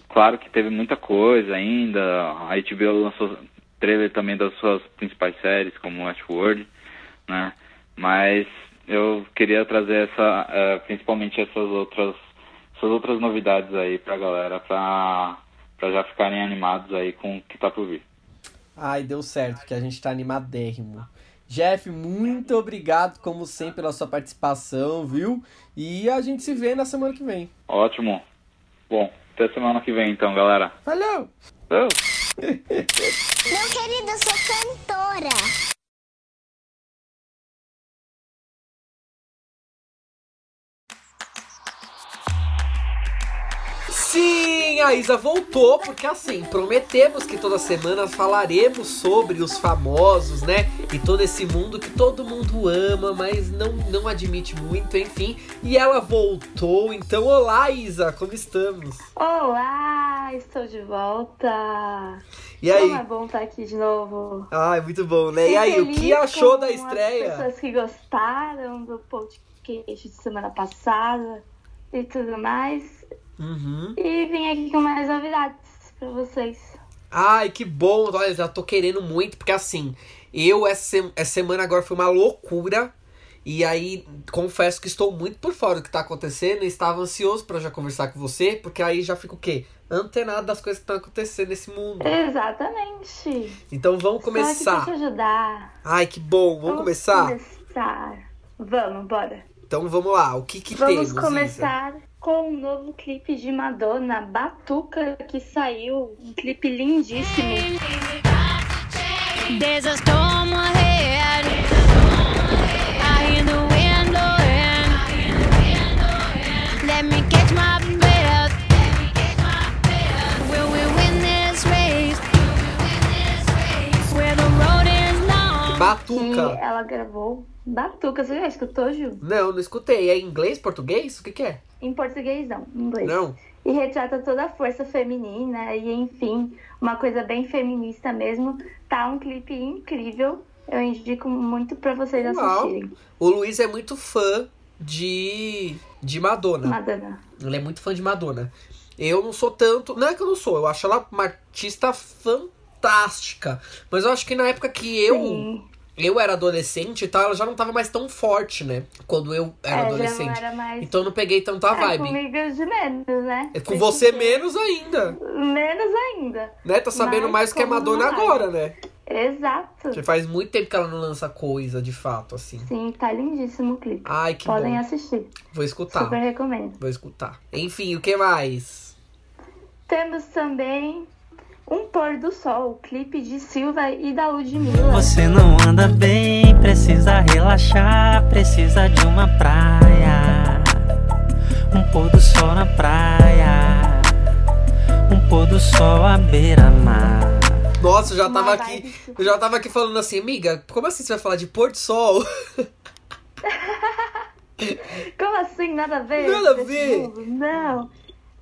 Claro que teve muita coisa ainda. A HBO lançou trailer também das suas principais séries, como Westworld, né? Mas eu queria trazer essa, eh, principalmente essas outras, essas outras novidades aí pra galera, pra, pra já ficarem animados aí com o que tá por vir. Ai, deu certo, que a gente tá animadérrimo. Jeff, muito obrigado, como sempre, pela sua participação, viu? E a gente se vê na semana que vem. Ótimo. Bom, até semana que vem então, galera. Valeu! Valeu! *laughs* Meu querido, eu sou cantora. Sim, a Isa voltou, porque assim, prometemos que toda semana falaremos sobre os famosos, né? E todo esse mundo que todo mundo ama, mas não, não admite muito, enfim. E ela voltou, então olá Isa, como estamos? Olá, estou de volta. E aí? Como é bom estar aqui de novo. Ai, muito bom, né? E aí, o que achou da As estreia? pessoas que gostaram do podcast de semana passada e tudo mais. Uhum. E vim aqui com mais novidades pra vocês. Ai, que bom. Olha, já tô querendo muito, porque assim, eu essa, sem- essa semana agora foi uma loucura. E aí, confesso que estou muito por fora do que tá acontecendo e estava ansioso pra já conversar com você, porque aí já fico o quê? Antenado das coisas que estão acontecendo nesse mundo. Exatamente. Então vamos começar. pra te ajudar. Ai, que bom. Vamos começar? começar. Vamos, bora. Então vamos lá. O que que Vamos temos, Isa? começar com um novo clipe de Madonna, Batuca, que saiu. Um clipe lindíssimo. Let me Batuca. Que ela gravou. Batuca, você já escutou, Ju? Não, não escutei. É em inglês, português? O que que é? Em português não, em inglês. Não. E retrata toda a força feminina e, enfim, uma coisa bem feminista mesmo. Tá um clipe incrível. Eu indico muito pra vocês Uau. assistirem. O Luiz é muito fã de, de Madonna. Madonna. Ele é muito fã de Madonna. Eu não sou tanto. Não é que eu não sou, eu acho ela uma artista fantástica. Mas eu acho que na época que eu. Eu era adolescente e tal, ela já não tava mais tão forte, né? Quando eu era É, já não adolescente. era mais- Então eu não peguei tanta É, vibe. comigo de menos, né? É com você menos ainda. Menos ainda. Né? Tá sabendo Mas mais que a Madonna mais? agora, né? Exato. Que faz muito tempo que ela não lança coisa, de fato, assim. Sim, tá lindíssimo o clipe. Ai, que Podem bom. assistir. Vou escutar. Super recomendo. Vou escutar. Enfim, o que mais? Temos também Um Pôr do Sol, clipe de Silva e da Ludmilla. Você não anda bem, precisa relaxar, precisa de uma praia. Um pôr do sol na praia. Um pôr do sol à beira-mar. Nossa, eu já tava aqui. Eu já tava aqui falando assim, amiga, como assim você vai falar de pôr do sol? *laughs* Como assim? Nada a ver? Nada a ver. mundo? Não.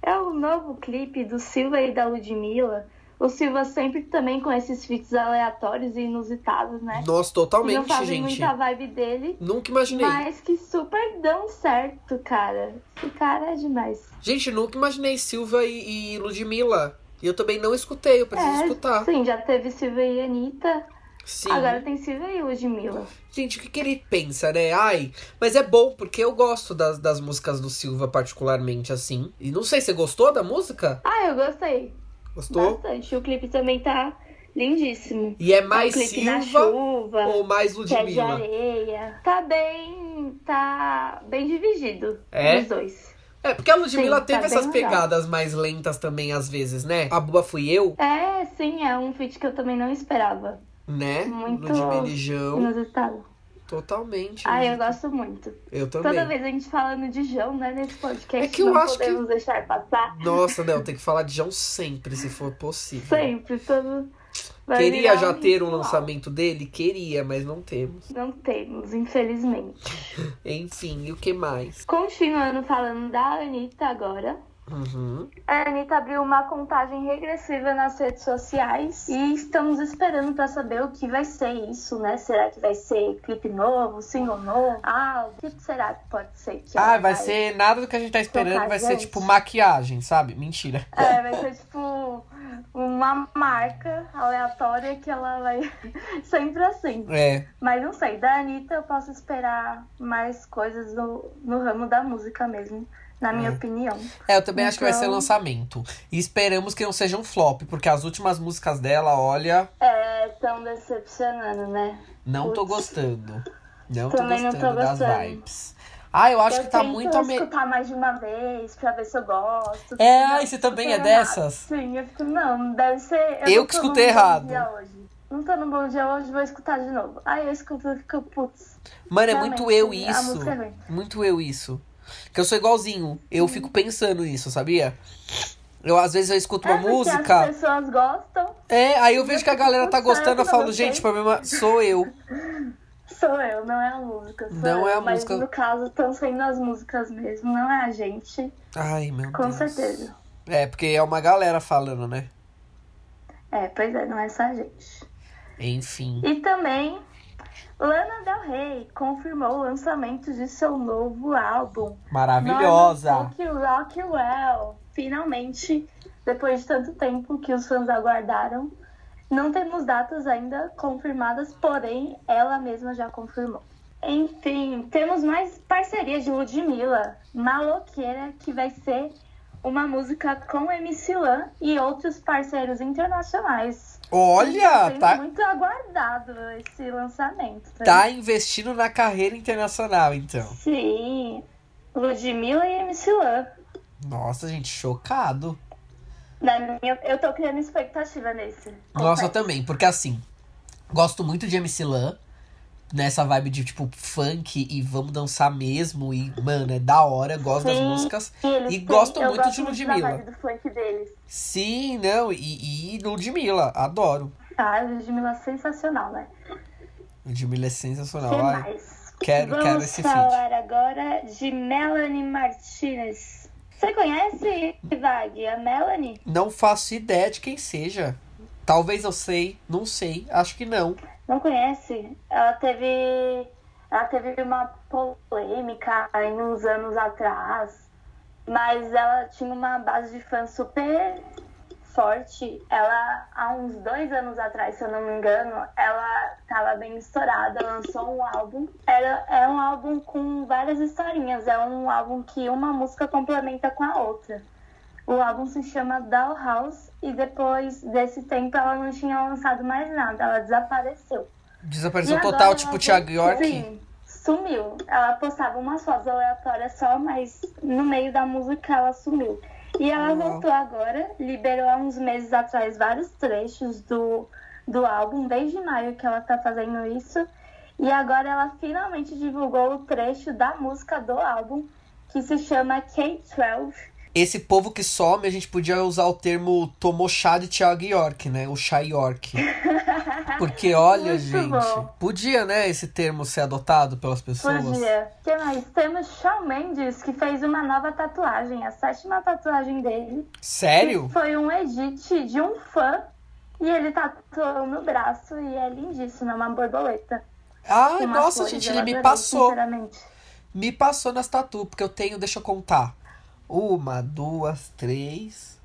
É o novo clipe do Silva e da Ludmilla. O Silva sempre também com esses feats aleatórios e inusitados, né? Nossa, totalmente, não fazem gente. muita vibe dele. Nunca imaginei. Mas que super dão certo, cara. Esse cara é demais. Gente, nunca imaginei Silva e, e Ludmilla. E eu também não escutei, eu preciso é, escutar. Sim, já teve Silva e Anitta. Sim. Agora tem Silva e Ludmilla. Gente, o que, que ele pensa, né? Ai, mas é bom, porque eu gosto das, das músicas do Silva, particularmente, assim. E não sei, você gostou da música? Ah, eu gostei. Gostou? Bastante. O clipe também tá lindíssimo. E é mais o clipe na Silva chuva, ou mais é de Ludmilla? areia. Tá bem. Tá bem dividido. É? Os dois. É, porque a Ludmilla Sim, teve tá essas bem legal. pegadas mais lentas também, às vezes, né? A Buba Fui Eu, É, sim, é um feat que eu também não esperava. né? Muito Ludmilla e Jão. inusitado. Totalmente. Ah, eu gosto muito. Eu também. Toda vez a gente falando de João, né, nesse podcast, É que eu não acho que- podemos deixar passar. Nossa, não, tem que falar de Jão sempre, se for possível. Sempre, todo. vai Queria já ter um lançamento dele? Queria, mas não temos. Não temos, infelizmente. *laughs* Enfim, e o que mais? Continuando falando da Anitta agora. Uhum. A Anitta abriu uma contagem regressiva nas redes sociais e estamos esperando pra saber o que vai ser isso, né? Será que vai ser clipe novo, single novo? Ah, o que será que pode ser? Que Ah, vai ser nada do que a gente tá esperando, vai ser tipo maquiagem, sabe? Mentira. É, vai ser tipo uma marca aleatória que ela vai *laughs* sempre assim. É. Mas não sei, da Anitta eu posso esperar mais coisas no, no ramo da música mesmo, na minha É. opinião. É, eu também acho que vai ser Então- lançamento. E esperamos que não seja um flop, porque as últimas músicas dela, olha, É, tão decepcionando, né? não tô gostando. Não tô Também não gostando tô das gostando. vibes. Ah, eu acho eu que tá muito me... escutar mais de uma vez pra ver se eu gosto. É, Não, ai, você também é dessas? Sim, eu fico, não, deve ser. Eu não que tô escutei errado. Não tô num bom dia hoje, vou escutar de novo. Aí eu escuto e fico, putz. Mano, é realmente, muito eu a isso. música é ruim. Muito eu isso. Que eu sou igualzinho. Eu fico pensando nisso, sabia? Eu, às vezes, eu escuto uma é música. As pessoas gostam, É, aí eu vejo que a galera tá gostando, eu falo, gente, o problema sou eu. *laughs* sou eu, não é a música. Não eu. é a Mas música. no caso, estão sendo as músicas mesmo, não é a gente. Ai, meu Com Deus. certeza. É, porque é uma galera falando, né? É, pois é, não é só a gente. Enfim. E também, Lana Del Rey confirmou o lançamento de seu novo álbum. Maravilhosa. Folk Rockwell. Finalmente, depois de tanto tempo que os fãs aguardaram. Não temos datas ainda confirmadas, porém, ela mesma já confirmou. Enfim, temos mais parcerias de Ludmilla, Maloqueira, que vai ser uma música com MC Lan e outros parceiros internacionais. Olha, Sendo tá, muito aguardado esse lançamento. né? tá investindo na carreira internacional, então. Sim, Ludmilla e MC Lan. Nossa, gente, chocado. Na minha, eu tô criando expectativa nesse. Nossa, eu também, porque assim, gosto muito de MC Lan, nessa vibe de tipo funk e vamos dançar mesmo. E, mano, é da hora, gosto das Sim, músicas. eles E têm- gosto eu muito gosto de Ludmilla. vibe do funk deles. Sim, não, e, e Ludmilla, adoro. Ah, Ludmilla é sensacional, né? Ludmilla é sensacional. que Ai, quero, Vamos quero esse feat. falar agora de Melanie Martinez. Você conhece, Vag, a Melanie? Não faço ideia de quem seja. Talvez eu sei, não sei, acho que não. Não conhece? Ela teve. Ela teve uma polêmica aí uns anos atrás. Mas ela tinha uma base de fãs super forte. Ela, há uns dois anos atrás, se eu não me engano, ela tava bem estourada, lançou um álbum. Era, é um álbum com várias historinhas. É um álbum que uma música complementa com a outra. O álbum se chama Dollhouse e depois desse tempo ela não tinha lançado mais nada. Ela desapareceu. Desapareceu E total, tipo Thiago York. Sim, sumiu. Ela postava umas fotos aleatórias só, mas no meio da música ela sumiu. E ela Uau. voltou agora, liberou há uns meses atrás vários trechos do, do álbum, desde maio que ela tá fazendo isso. E agora ela finalmente divulgou o trecho da música do álbum, que se chama K-12. Esse povo que some, a gente podia usar o termo tomou chá de Thiago York, né? O chá York. *laughs* Porque olha, gente, bom. podia, né, esse termo ser adotado pelas pessoas? Podia. O que mais? Temos Shawn Mendes, que fez uma nova tatuagem, a sétima tatuagem dele. Sério? Foi um edit de um fã. E ele tatuou no braço e é lindíssimo, é uma borboleta. Umas nossa, gente, ele me adorei, passou. Sinceramente. Me passou nas tatu, porque eu tenho, deixa eu contar. Uma, duas, três,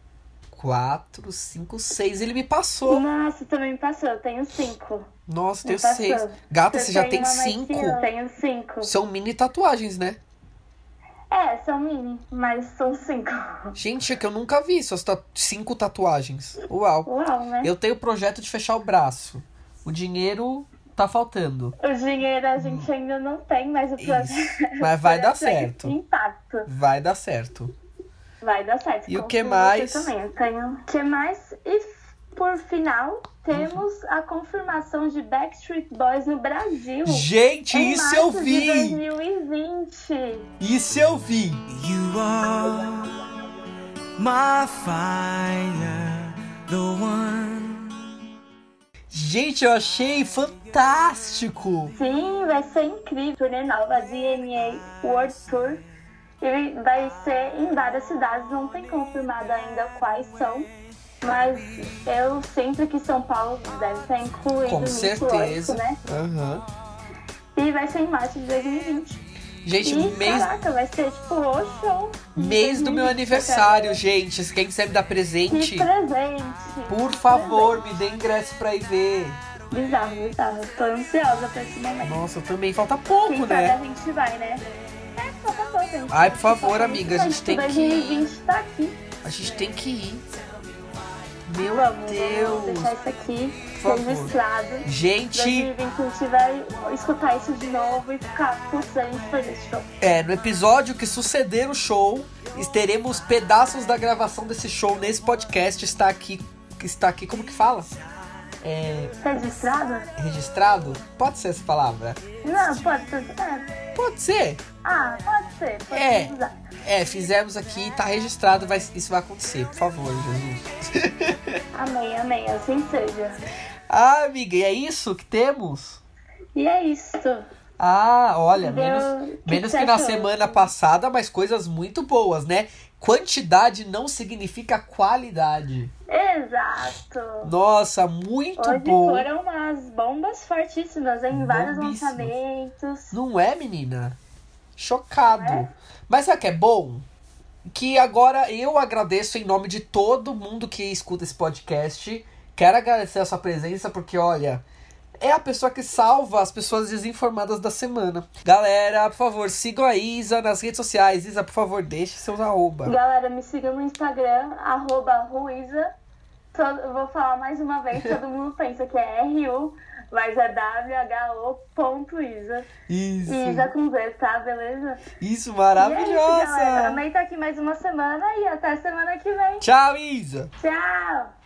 quatro, cinco, seis. Ele me passou. Nossa, também me passou, eu tenho cinco. Nossa, Me tenho seis. passou. Gata, você já tem cinco? Eu tenho cinco. São mini tatuagens, né? É, são mini, mas são cinco. Gente, é que eu nunca vi suas ta- cinco tatuagens. Uau. Uau, né? Eu tenho o projeto de fechar o braço. O dinheiro tá faltando. O dinheiro a gente ainda não tem, mas o projeto. Mas vai dar projeto certo. Impacto. Vai dar certo. Vai dar certo. E o que mais? Também. Eu tenho. O que mais? E por final, temos a confirmação de Backstreet Boys no Brasil. Gente, em isso eu vi! De 2020. Isso eu vi. You are my fire, the one. Gente, eu achei fantástico. Sim, vai ser incrível. Turnê nova, DNA World Tour. E vai ser em várias cidades, não tem confirmado ainda quais são. Mas eu sempre que São Paulo deve estar incluído Com certeza. lógico, né? Aham. E vai ser em março de 2020. Gente, e, mês, caraca, vai ser tipo o show. mês do meu 2020, aniversário, gente. Quem quiser me dar presente, Que presente. por favor, me dê ingresso pra ir ver. Bizarro, bizarro. Tô ansiosa pra esse momento. Nossa, eu também. Falta pouco, Quem sabe né? a gente vai, né? É, falta pouco. gente. Ai, por favor, amiga, a gente tem que ir. 2020 tá aqui. A gente tem que ir. Meu Vamos, Deus. vamos deixar isso aqui Por favor. Gente. 2020 a gente vai escutar isso de novo e ficar pulsando por esse show. É, no episódio que suceder o show, teremos pedaços da gravação desse show nesse podcast. Está aqui. Está aqui, como que fala? É. Registrado? Registrado? Pode ser essa palavra? Não, pode ser. É. Pode ser. Ah, pode ser. Pode É. É, fizemos aqui, tá registrado, vai, isso vai acontecer, por favor, Jesus. *laughs* Amém, amém. Assim seja. Ah, amiga, e é isso que temos? E é isso. Ah, olha, Deu- menos, que menos que na semana passada, mas coisas muito boas, né? Quantidade não significa qualidade. Exato. Nossa, muito Hoje bom. foram umas bombas fortíssimas, em vários lançamentos. Não é, menina? Chocado. Mas sabe o que é bom? Que agora eu agradeço em nome de todo mundo que escuta esse podcast. Quero agradecer a sua presença, porque olha, é a pessoa que salva as pessoas desinformadas da semana. Galera, por favor, sigam a Isa nas redes sociais. Isa, por favor, deixe seus arroba. Galera, me sigam no Instagram, arroba Ruiza. Todo- vou falar mais uma vez, *laughs* todo mundo pensa que é R-U, mas é W-H-O.isa. Isso. Isa com Z, tá? Beleza? Isso, E é isso, galera. maravilhosa. Amei estar aqui mais uma semana e até semana que vem. Tchau, Isa. Tchau!